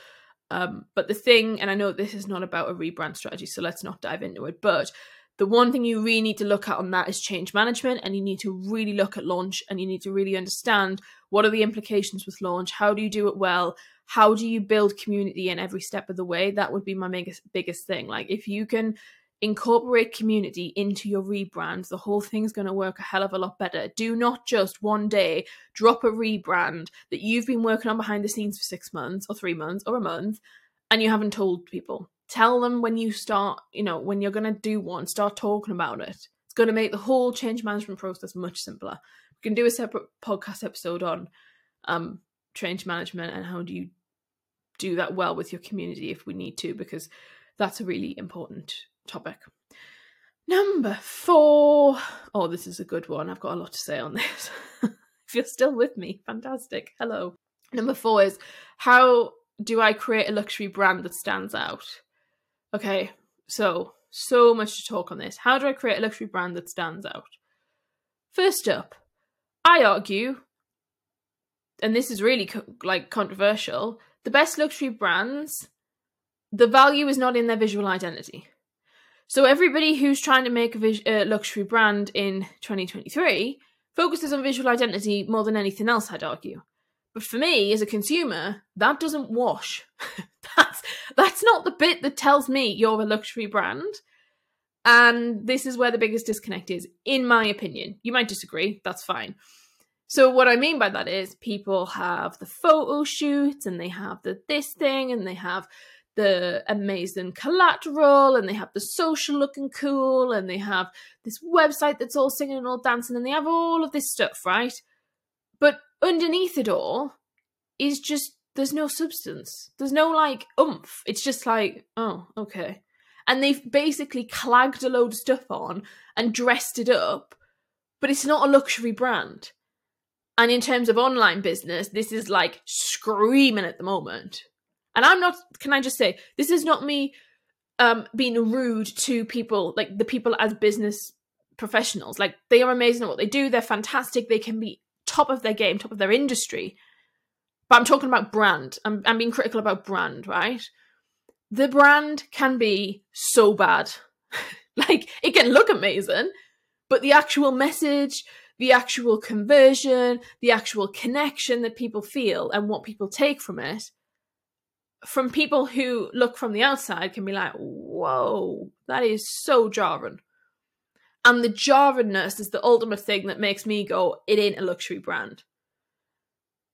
Um, but the thing and i know this is not about a rebrand strategy so let's not dive into it but the one thing you really need to look at on that is change management and you need to really look at launch and you need to really understand what are the implications with launch how do you do it well how do you build community in every step of the way? That would be my biggest biggest thing. Like if you can incorporate community into your rebrand, the whole thing's going to work a hell of a lot better. Do not just one day drop a rebrand that you've been working on behind the scenes for six months or three months or a month and you haven't told people. Tell them when you start, you know, when you're going to do one, start talking about it. It's going to make the whole change management process much simpler. We can do a separate podcast episode on um, change management and how do you do that well with your community if we need to, because that's a really important topic. Number four. Oh, this is a good one. I've got a lot to say on this. if you're still with me, fantastic. Hello. Number four is how do I create a luxury brand that stands out? Okay, so, so much to talk on this. How do I create a luxury brand that stands out? First up, I argue, and this is really co- like controversial, the best luxury brands, the value is not in their visual identity. So everybody who's trying to make a vis- uh, luxury brand in 2023 focuses on visual identity more than anything else, I'd argue. But for me, as a consumer, that doesn't wash. that's that's not the bit that tells me you're a luxury brand. And this is where the biggest disconnect is, in my opinion. You might disagree, that's fine. So what I mean by that is people have the photo shoots and they have the this thing and they have the amazing collateral and they have the social looking cool and they have this website that's all singing and all dancing and they have all of this stuff, right? But underneath it all is just there's no substance. There's no like oomph. It's just like, oh, okay. And they've basically clagged a load of stuff on and dressed it up, but it's not a luxury brand. And in terms of online business, this is like screaming at the moment. And I'm not, can I just say, this is not me um, being rude to people, like the people as business professionals. Like they are amazing at what they do, they're fantastic, they can be top of their game, top of their industry. But I'm talking about brand. I'm, I'm being critical about brand, right? The brand can be so bad. like it can look amazing, but the actual message, the actual conversion, the actual connection that people feel and what people take from it from people who look from the outside can be like, whoa, that is so jarring. And the jarringness is the ultimate thing that makes me go, it ain't a luxury brand.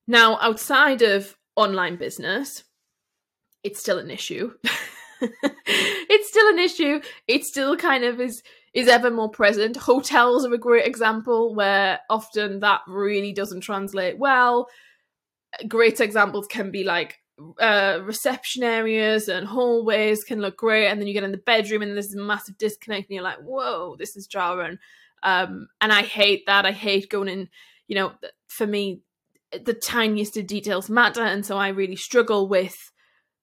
Now, outside of online business, it's still an issue. it's still an issue. It still kind of is is ever more present. Hotels are a great example where often that really doesn't translate well. Great examples can be like uh, reception areas and hallways can look great, and then you get in the bedroom and there's a massive disconnect, and you're like, "Whoa, this is jarring." Um, and I hate that. I hate going in. You know, for me, the tiniest of details matter, and so I really struggle with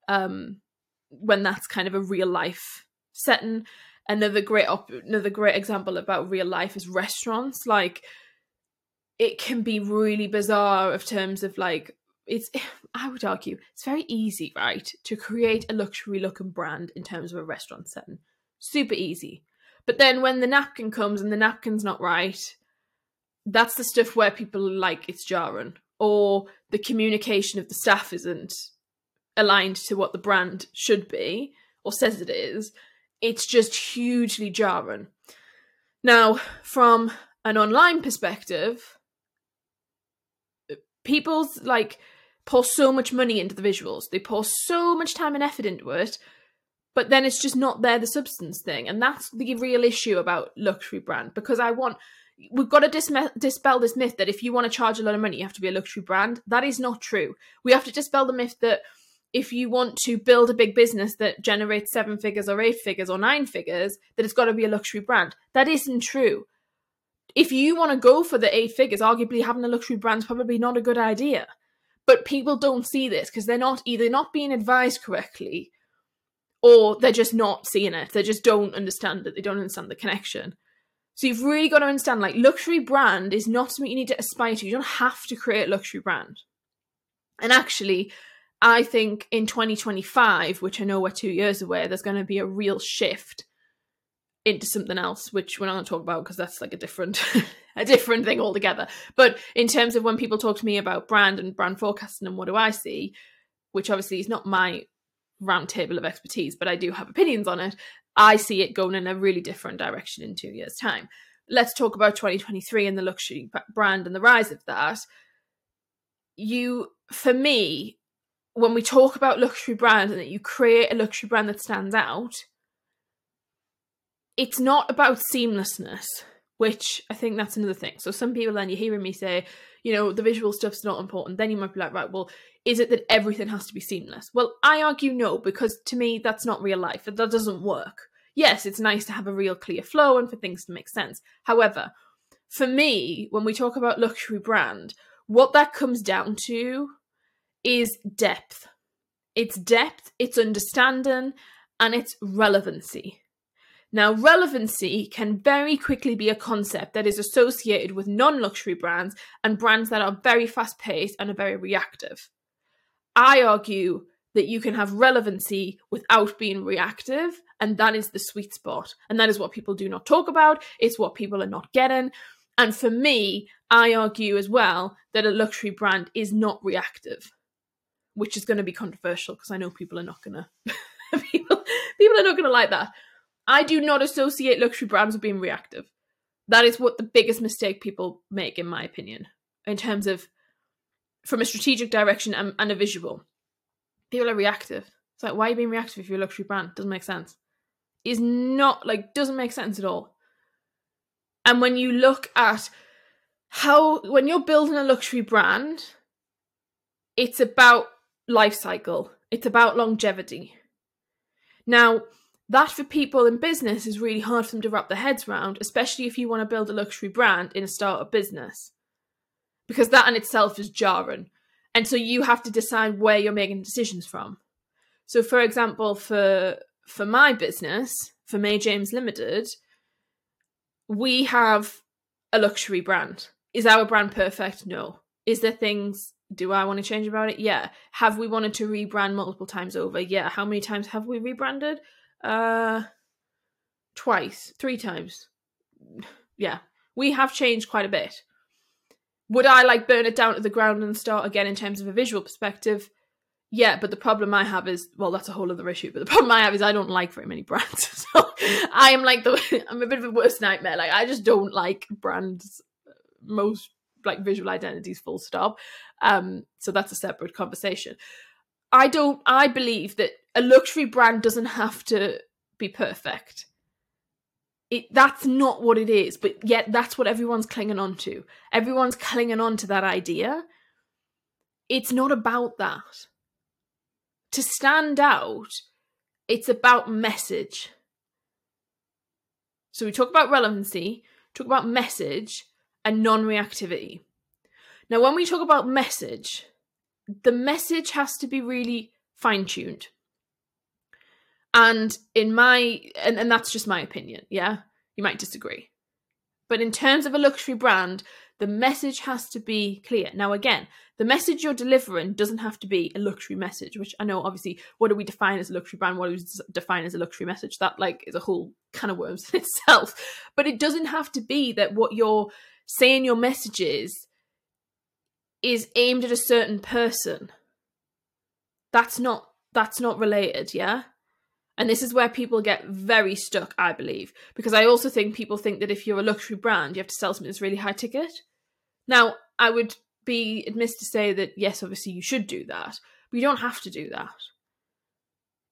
um, when that's kind of a real life setting. Another great op- another great example about real life is restaurants. Like, it can be really bizarre of terms of like it's i would argue it's very easy right to create a luxury looking brand in terms of a restaurant setting. Super easy. But then when the napkin comes and the napkin's not right that's the stuff where people like it's jarring. Or the communication of the staff isn't aligned to what the brand should be or says it is, it's just hugely jarring. Now, from an online perspective, uh, people's like pour so much money into the visuals. They pour so much time and effort into it, but then it's just not there the substance thing. And that's the real issue about luxury brand because I want we've got to disme- dispel this myth that if you want to charge a lot of money, you have to be a luxury brand. That is not true. We have to dispel the myth that if you want to build a big business that generates seven figures or eight figures or nine figures, that it's got to be a luxury brand. That isn't true. If you want to go for the eight figures, arguably having a luxury brand is probably not a good idea. But people don't see this because they're not either not being advised correctly or they're just not seeing it. They just don't understand it. They don't understand the connection. So you've really got to understand like luxury brand is not something you need to aspire to. You don't have to create a luxury brand. And actually, I think in 2025, which I know we're two years away, there's going to be a real shift into something else, which we're not going to talk about because that's like a different, a different thing altogether. But in terms of when people talk to me about brand and brand forecasting and what do I see, which obviously is not my round table of expertise, but I do have opinions on it. I see it going in a really different direction in two years' time. Let's talk about 2023 and the luxury brand and the rise of that. You, for me, when we talk about luxury brand and that you create a luxury brand that stands out, it's not about seamlessness, which I think that's another thing. So some people then you're hearing me say, you know, the visual stuff's not important. Then you might be like, right, well, is it that everything has to be seamless? Well, I argue no, because to me that's not real life. That doesn't work. Yes, it's nice to have a real clear flow and for things to make sense. However, for me, when we talk about luxury brand, what that comes down to is depth. It's depth, it's understanding, and it's relevancy. Now, relevancy can very quickly be a concept that is associated with non luxury brands and brands that are very fast paced and are very reactive. I argue that you can have relevancy without being reactive, and that is the sweet spot. And that is what people do not talk about, it's what people are not getting. And for me, I argue as well that a luxury brand is not reactive which is going to be controversial because I know people are not going to people people are not going to like that. I do not associate luxury brands with being reactive. That is what the biggest mistake people make, in my opinion, in terms of from a strategic direction and, and a visual. People are reactive. It's like, why are you being reactive if you're a luxury brand? Doesn't make sense. Is not like doesn't make sense at all. And when you look at how when you're building a luxury brand, it's about life cycle. It's about longevity. Now, that for people in business is really hard for them to wrap their heads around, especially if you want to build a luxury brand in a startup business. Because that in itself is jarring. And so you have to decide where you're making decisions from. So for example, for for my business, for May James Limited, we have a luxury brand. Is our brand perfect? No. Is there things do I want to change about it? Yeah. Have we wanted to rebrand multiple times over? Yeah. How many times have we rebranded? Uh twice, three times. Yeah. We have changed quite a bit. Would I like burn it down to the ground and start again in terms of a visual perspective? Yeah, but the problem I have is well, that's a whole other issue. But the problem I have is I don't like very many brands. So I am like the I'm a bit of a worst nightmare. Like I just don't like brands most like visual identities full stop um so that's a separate conversation i don't i believe that a luxury brand doesn't have to be perfect. It that's not what it is but yet that's what everyone's clinging on to. Everyone's clinging on to that idea. It's not about that. To stand out it's about message. So we talk about relevancy talk about message and non reactivity. Now, when we talk about message, the message has to be really fine tuned. And in my, and, and that's just my opinion, yeah? You might disagree. But in terms of a luxury brand, the message has to be clear. Now, again, the message you're delivering doesn't have to be a luxury message, which I know obviously what do we define as a luxury brand? What do we define as a luxury message? That like is a whole kind of worms in itself. But it doesn't have to be that what you're saying your messages is aimed at a certain person, that's not that's not related, yeah? And this is where people get very stuck, I believe, because I also think people think that if you're a luxury brand, you have to sell something that's really high ticket. Now, I would be admitted to say that yes, obviously you should do that, but you don't have to do that.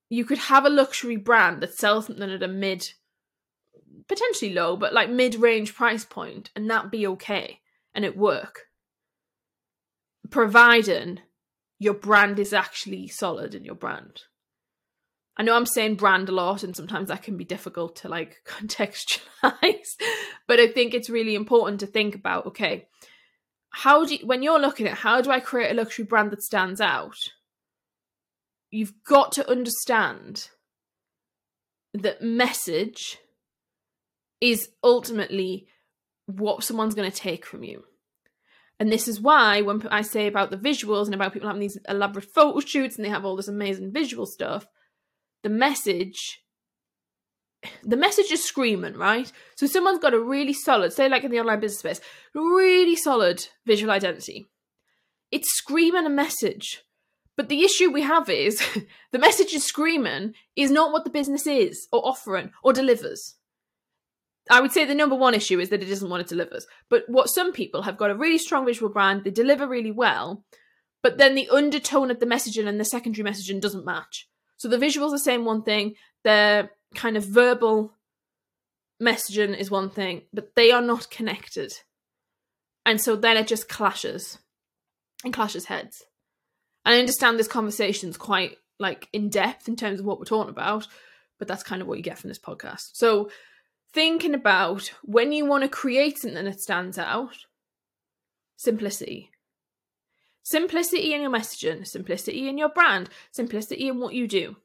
You could have a luxury brand that sells something at a mid, potentially low, but like mid range price point, and that be okay and it work. Providing your brand is actually solid in your brand. I know I'm saying brand a lot and sometimes that can be difficult to like contextualize, but I think it's really important to think about okay, how do you, when you're looking at how do I create a luxury brand that stands out? You've got to understand that message is ultimately what someone's going to take from you. And this is why when I say about the visuals and about people having these elaborate photo shoots and they have all this amazing visual stuff, the message the message is screaming, right? So someone's got a really solid, say like in the online business space, really solid visual identity. It's screaming a message. But the issue we have is the message is screaming is not what the business is or offering or delivers. I would say the number one issue is that it isn't what it delivers. But what some people have got a really strong visual brand, they deliver really well, but then the undertone of the messaging and the secondary messaging doesn't match. So the visuals are saying one thing, the kind of verbal messaging is one thing, but they are not connected. And so then it just clashes and clashes heads. And I understand this conversation is quite like in depth in terms of what we're talking about, but that's kind of what you get from this podcast. So thinking about when you want to create something that stands out, simplicity. Simplicity in your messaging, simplicity in your brand, simplicity in what you do.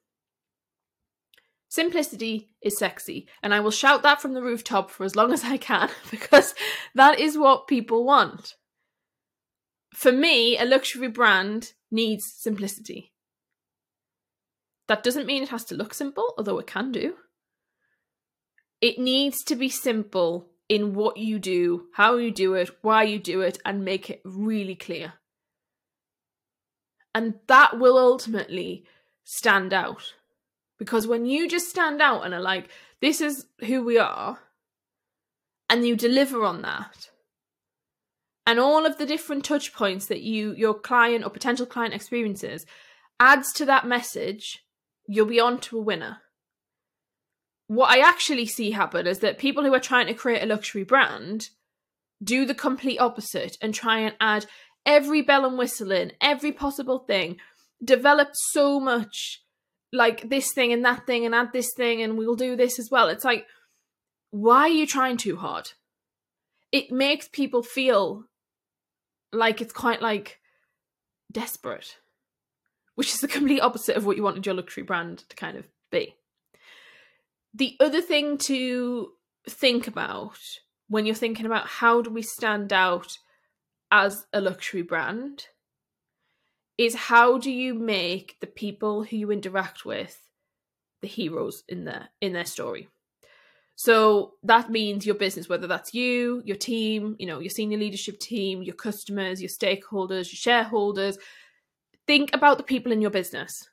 Simplicity is sexy, and I will shout that from the rooftop for as long as I can because that is what people want. For me, a luxury brand needs simplicity. That doesn't mean it has to look simple, although it can do it needs to be simple in what you do, how you do it, why you do it, and make it really clear. And that will ultimately stand out. Because when you just stand out and are like, this is who we are, and you deliver on that, and all of the different touch points that you your client or potential client experiences adds to that message, you'll be on to a winner what I actually see happen is that people who are trying to create a luxury brand do the complete opposite and try and add every bell and whistle in, every possible thing, develop so much like this thing and that thing and add this thing and we'll do this as well. It's like, why are you trying too hard? It makes people feel like it's quite like desperate, which is the complete opposite of what you wanted your luxury brand to kind of be. The other thing to think about when you're thinking about how do we stand out as a luxury brand is how do you make the people who you interact with the heroes in their in their story? So that means your business whether that's you your team you know your senior leadership team your customers your stakeholders your shareholders. Think about the people in your business.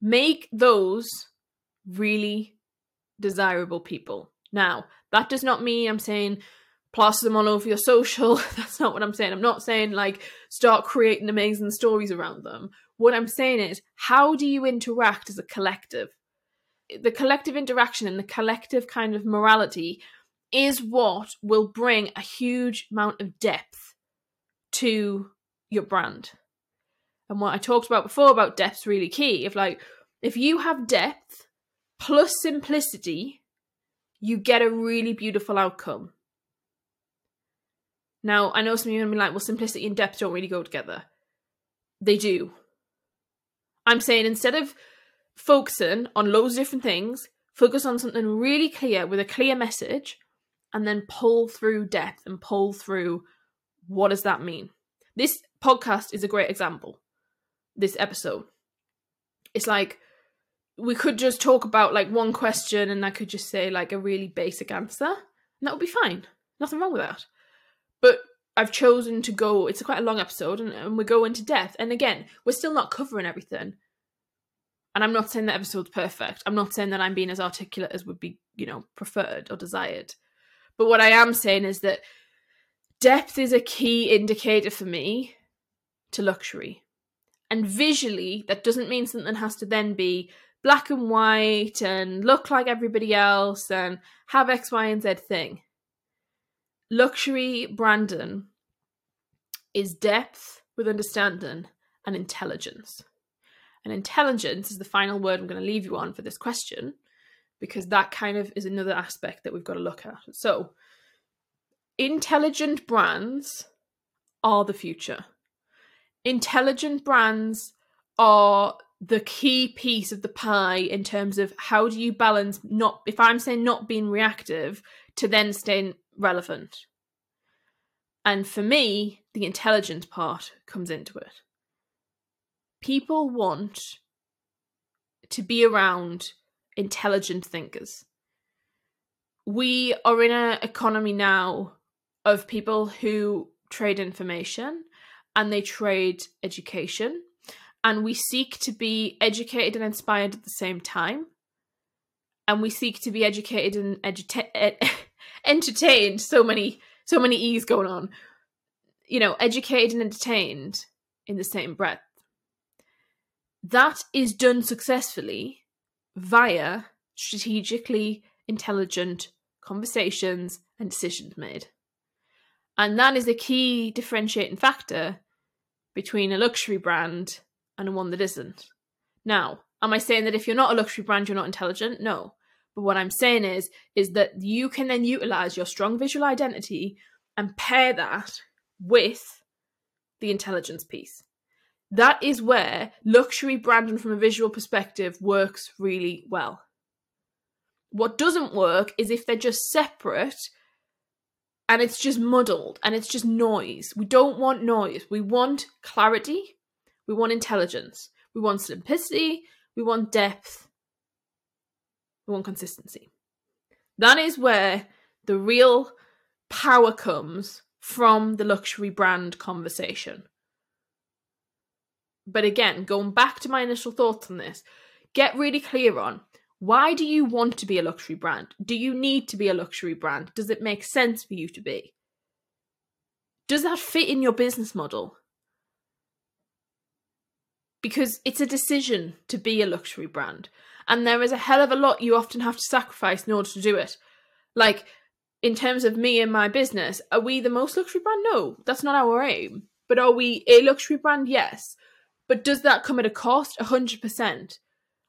Make those really desirable people. Now, that does not mean I'm saying plaster them all over your social. That's not what I'm saying. I'm not saying like start creating amazing stories around them. What I'm saying is, how do you interact as a collective? The collective interaction and the collective kind of morality is what will bring a huge amount of depth to your brand. And what I talked about before about depth's really key. If like if you have depth plus simplicity, you get a really beautiful outcome. Now, I know some of you are going to be like, well, simplicity and depth don't really go together. They do. I'm saying instead of focusing on loads of different things, focus on something really clear with a clear message and then pull through depth and pull through what does that mean. This podcast is a great example. This episode. It's like we could just talk about like one question and I could just say like a really basic answer, and that would be fine. Nothing wrong with that. I've chosen to go. It's quite a long episode, and, and we go into depth. And again, we're still not covering everything. And I'm not saying that episode's perfect. I'm not saying that I'm being as articulate as would be, you know, preferred or desired. But what I am saying is that depth is a key indicator for me to luxury. And visually, that doesn't mean something has to then be black and white and look like everybody else and have X, Y, and Z thing. Luxury Brandon is depth with understanding and intelligence. And intelligence is the final word I'm going to leave you on for this question because that kind of is another aspect that we've got to look at. So, intelligent brands are the future. Intelligent brands are the key piece of the pie in terms of how do you balance not if I'm saying not being reactive to then staying relevant. And for me, the intelligence part comes into it. People want to be around intelligent thinkers. We are in an economy now of people who trade information and they trade education and we seek to be educated and inspired at the same time and we seek to be educated and eduta- entertained so many so many e's going on you know educated and entertained in the same breath that is done successfully via strategically intelligent conversations and decisions made and that is a key differentiating factor between a luxury brand and one that isn't. Now, am I saying that if you're not a luxury brand, you're not intelligent? No. But what I'm saying is, is that you can then utilize your strong visual identity and pair that with the intelligence piece. That is where luxury branding from a visual perspective works really well. What doesn't work is if they're just separate and it's just muddled and it's just noise. We don't want noise. We want clarity we want intelligence. We want simplicity. We want depth. Want consistency. That is where the real power comes from the luxury brand conversation. But again, going back to my initial thoughts on this, get really clear on why do you want to be a luxury brand? Do you need to be a luxury brand? Does it make sense for you to be? Does that fit in your business model? because it's a decision to be a luxury brand. And there is a hell of a lot you often have to sacrifice in order to do it. Like, in terms of me and my business, are we the most luxury brand? No, that's not our aim. But are we a luxury brand? Yes. But does that come at a cost? 100%.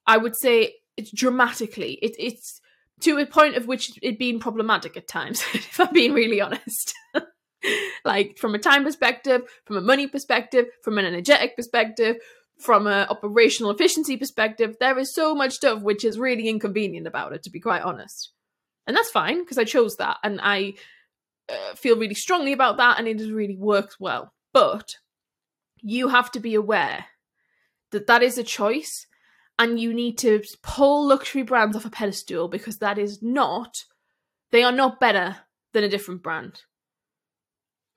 I would say it's dramatically. It, it's to a point of which it being problematic at times, if I'm being really honest. like, from a time perspective, from a money perspective, from an energetic perspective, from an operational efficiency perspective, there is so much stuff which is really inconvenient about it, to be quite honest. And that's fine because I chose that and I uh, feel really strongly about that and it really worked well. But you have to be aware that that is a choice and you need to pull luxury brands off a pedestal because that is not, they are not better than a different brand.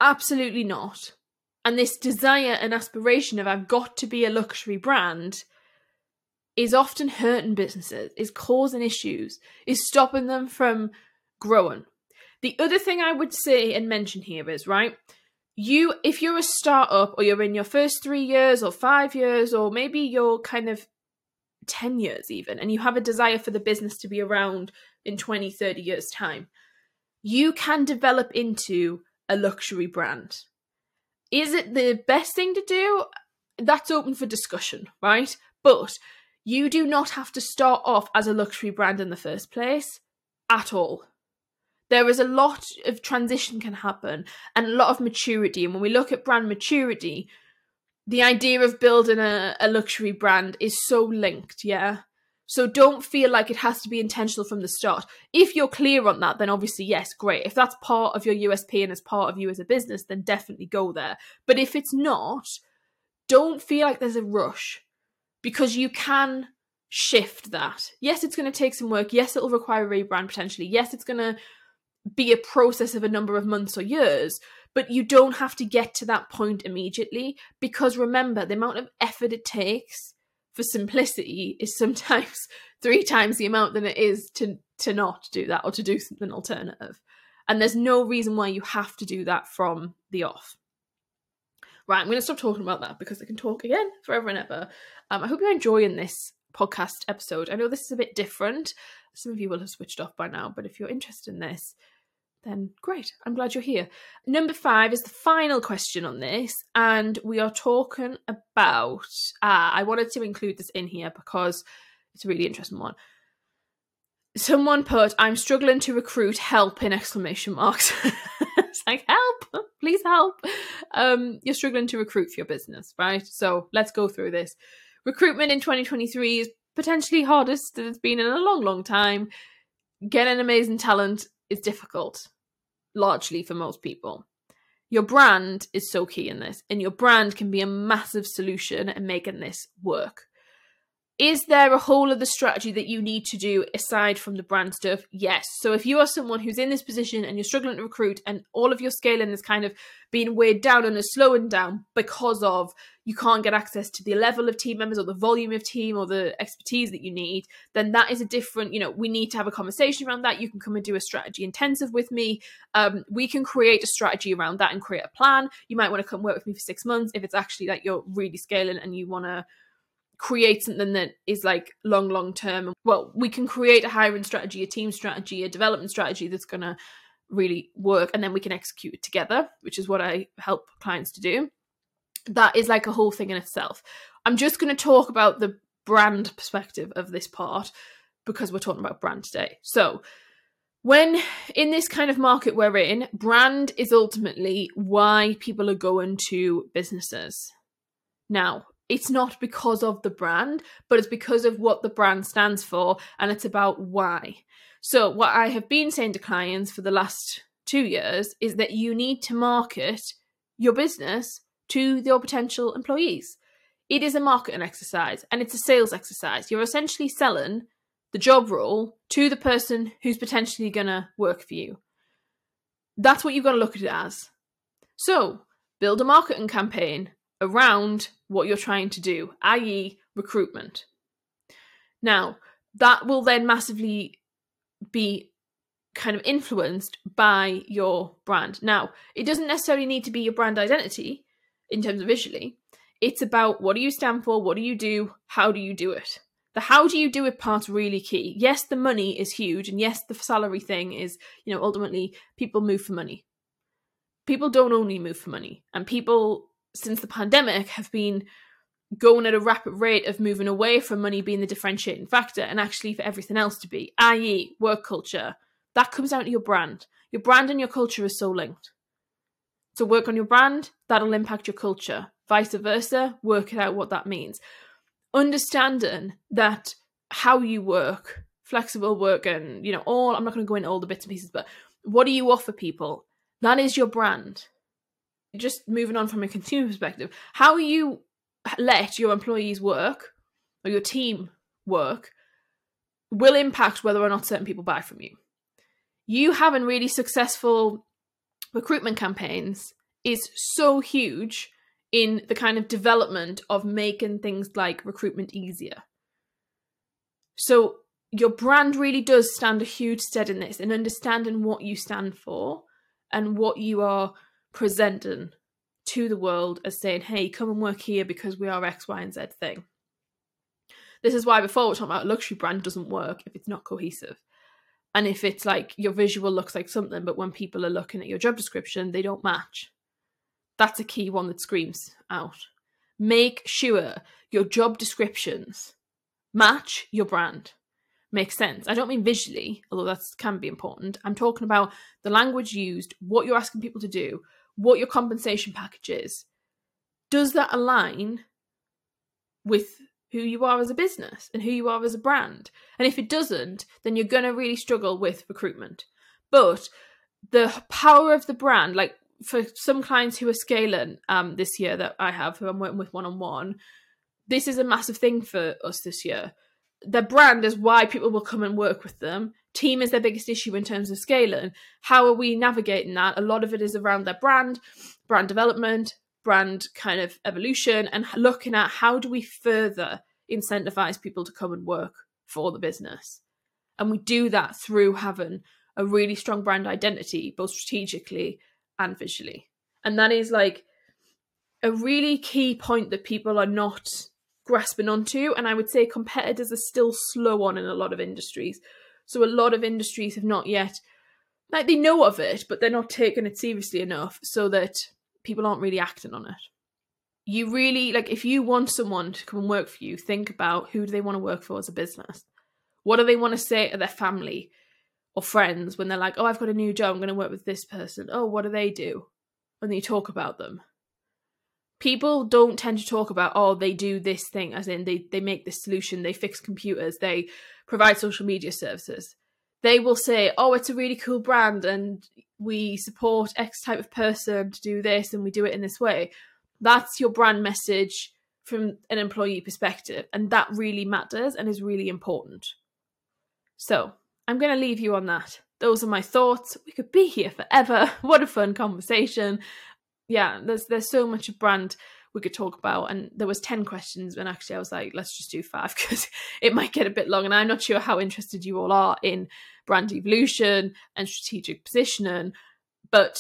Absolutely not. And this desire and aspiration of I've got to be a luxury brand is often hurting businesses, is causing issues, is stopping them from growing. The other thing I would say and mention here is, right, you, if you're a startup or you're in your first three years or five years, or maybe you're kind of 10 years even, and you have a desire for the business to be around in 20, 30 years' time, you can develop into a luxury brand. Is it the best thing to do? That's open for discussion, right? But you do not have to start off as a luxury brand in the first place at all. There is a lot of transition can happen and a lot of maturity. And when we look at brand maturity, the idea of building a, a luxury brand is so linked, yeah? So don't feel like it has to be intentional from the start. If you're clear on that, then obviously, yes, great. If that's part of your USP and as part of you as a business, then definitely go there. But if it's not, don't feel like there's a rush because you can shift that. Yes, it's going to take some work. Yes, it'll require a rebrand potentially. Yes, it's going to be a process of a number of months or years. but you don't have to get to that point immediately because remember, the amount of effort it takes for simplicity is sometimes three times the amount than it is to to not do that or to do something alternative. And there's no reason why you have to do that from the off. Right, I'm going to stop talking about that because I can talk again forever and ever. Um, I hope you're enjoying this podcast episode. I know this is a bit different. Some of you will have switched off by now, but if you're interested in this, then great. I'm glad you're here. Number five is the final question on this, and we are talking about. Ah, I wanted to include this in here because it's a really interesting one. Someone put, "I'm struggling to recruit. Help!" in exclamation marks. it's like help, please help. Um, you're struggling to recruit for your business, right? So let's go through this. Recruitment in 2023 is potentially hardest that it's been in a long, long time. Getting amazing talent is difficult largely for most people. Your brand is so key in this, and your brand can be a massive solution in making this work. Is there a whole other strategy that you need to do aside from the brand stuff? Yes. So if you are someone who's in this position and you're struggling to recruit and all of your scaling is kind of being weighed down and is slowing down because of you can't get access to the level of team members or the volume of team or the expertise that you need, then that is a different, you know, we need to have a conversation around that. You can come and do a strategy intensive with me. Um, we can create a strategy around that and create a plan. You might want to come work with me for six months if it's actually like you're really scaling and you want to create something that is like long, long term. Well, we can create a hiring strategy, a team strategy, a development strategy that's going to really work and then we can execute it together, which is what I help clients to do that is like a whole thing in itself. I'm just going to talk about the brand perspective of this part because we're talking about brand today. So, when in this kind of market we're in, brand is ultimately why people are going to businesses. Now, it's not because of the brand, but it's because of what the brand stands for, and it's about why. So, what I have been saying to clients for the last two years is that you need to market your business to your potential employees. It is a marketing exercise and it's a sales exercise. You're essentially selling the job role to the person who's potentially going to work for you. That's what you've got to look at it as. So, build a marketing campaign around what you're trying to do, i.e., recruitment. Now, that will then massively be kind of influenced by your brand. Now, it doesn't necessarily need to be your brand identity in terms of visually. It's about what do you stand for, what do you do, how do you do it. The how do you do it part's really key. Yes, the money is huge, and yes, the salary thing is, you know, ultimately people move for money. People don't only move for money, and people since the pandemic have been going at a rapid rate of moving away from money being the differentiating factor and actually for everything else to be, i.e., work culture. That comes down to your brand. Your brand and your culture is so linked. So work on your brand, that'll impact your culture. Vice versa, work out what that means. Understanding that how you work, flexible work, and you know, all I'm not going to go into all the bits and pieces, but what do you offer people? That is your brand. Just moving on from a consumer perspective, how you let your employees work or your team work will impact whether or not certain people buy from you. You having really successful recruitment campaigns is so huge in the kind of development of making things like recruitment easier. So your brand really does stand a huge stead in this in understanding what you stand for and what you are presenting to the world as saying, hey, come and work here because we are X, Y, and Z thing. This is why before we are talking about luxury brand doesn't work if it's not cohesive. And if it's like your visual looks like something, but when people are looking at your job description, they don't match. That's a key one that screams out. Make sure your job descriptions match your brand. Makes sense. I don't mean visually, although that can be important. I'm talking about the language used, what you're asking people to do, what your compensation package is. Does that align with who you are as a business and who you are as a brand. And if it doesn't, then you're going to really struggle with recruitment. But the power of the brand, like for some clients who are scaling um, this year that I have, who I'm working with one on one, this is a massive thing for us this year. Their brand is why people will come and work with them team is their biggest issue in terms of scaling. How are we navigating that? A lot of it is around their brand, brand development, brand kind of evolution, and looking at how do we further incentivize people to come and work for the business. And we do that through having a really strong brand identity, both strategically and visually. And that is like a really key point that people are not grasping onto. And I would say competitors are still slow on in a lot of industries. So a lot of industries have not yet, like, they know of it, but they're not taking it seriously enough so that people aren't really acting on it. You really, like, if you want someone to come and work for you, think about who do they want to work for as a business? What do they want to say to their family or friends when they're like, oh, I've got a new job, I'm going to work with this person? Oh, what do they do? And you talk about them people don't tend to talk about oh they do this thing as in they they make this solution they fix computers they provide social media services. They will say oh it's a really cool brand and we support x type of person to do this and we do it in this way. That's your brand message from an employee perspective and that really matters and is really important. So i'm going to leave you on that. Those are my thoughts. We could be here forever. What a fun conversation yeah, there's there's so much of brand we could talk about and there was 10 questions and actually I was like let's just do five because it might get a bit long and I'm not sure how interested you all are in brand evolution and strategic positioning but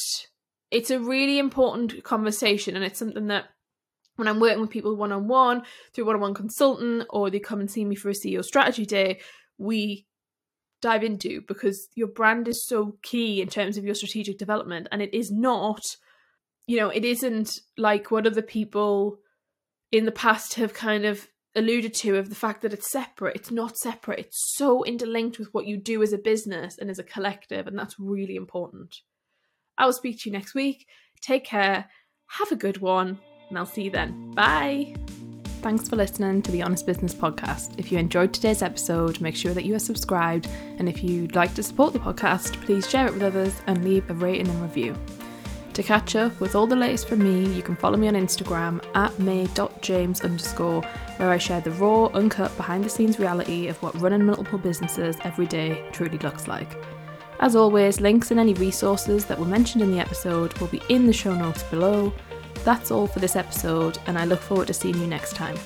it's a really important conversation and it's something that when I'm working with people one on one through one on one consultant or they come and see me for a CEO strategy day we dive into because your brand is so key in terms of your strategic development and it is not you know, it isn't like what other people in the past have kind of alluded to of the fact that it's separate. It's not separate. It's so interlinked with what you do as a business and as a collective, and that's really important. I will speak to you next week. Take care. Have a good one, and I'll see you then. Bye. Thanks for listening to the Honest Business Podcast. If you enjoyed today's episode, make sure that you are subscribed. And if you'd like to support the podcast, please share it with others and leave a rating and review. To catch up with all the latest from me, you can follow me on Instagram at may.james underscore, where I share the raw, uncut, behind the scenes reality of what running multiple businesses every day truly looks like. As always, links and any resources that were mentioned in the episode will be in the show notes below. That's all for this episode, and I look forward to seeing you next time.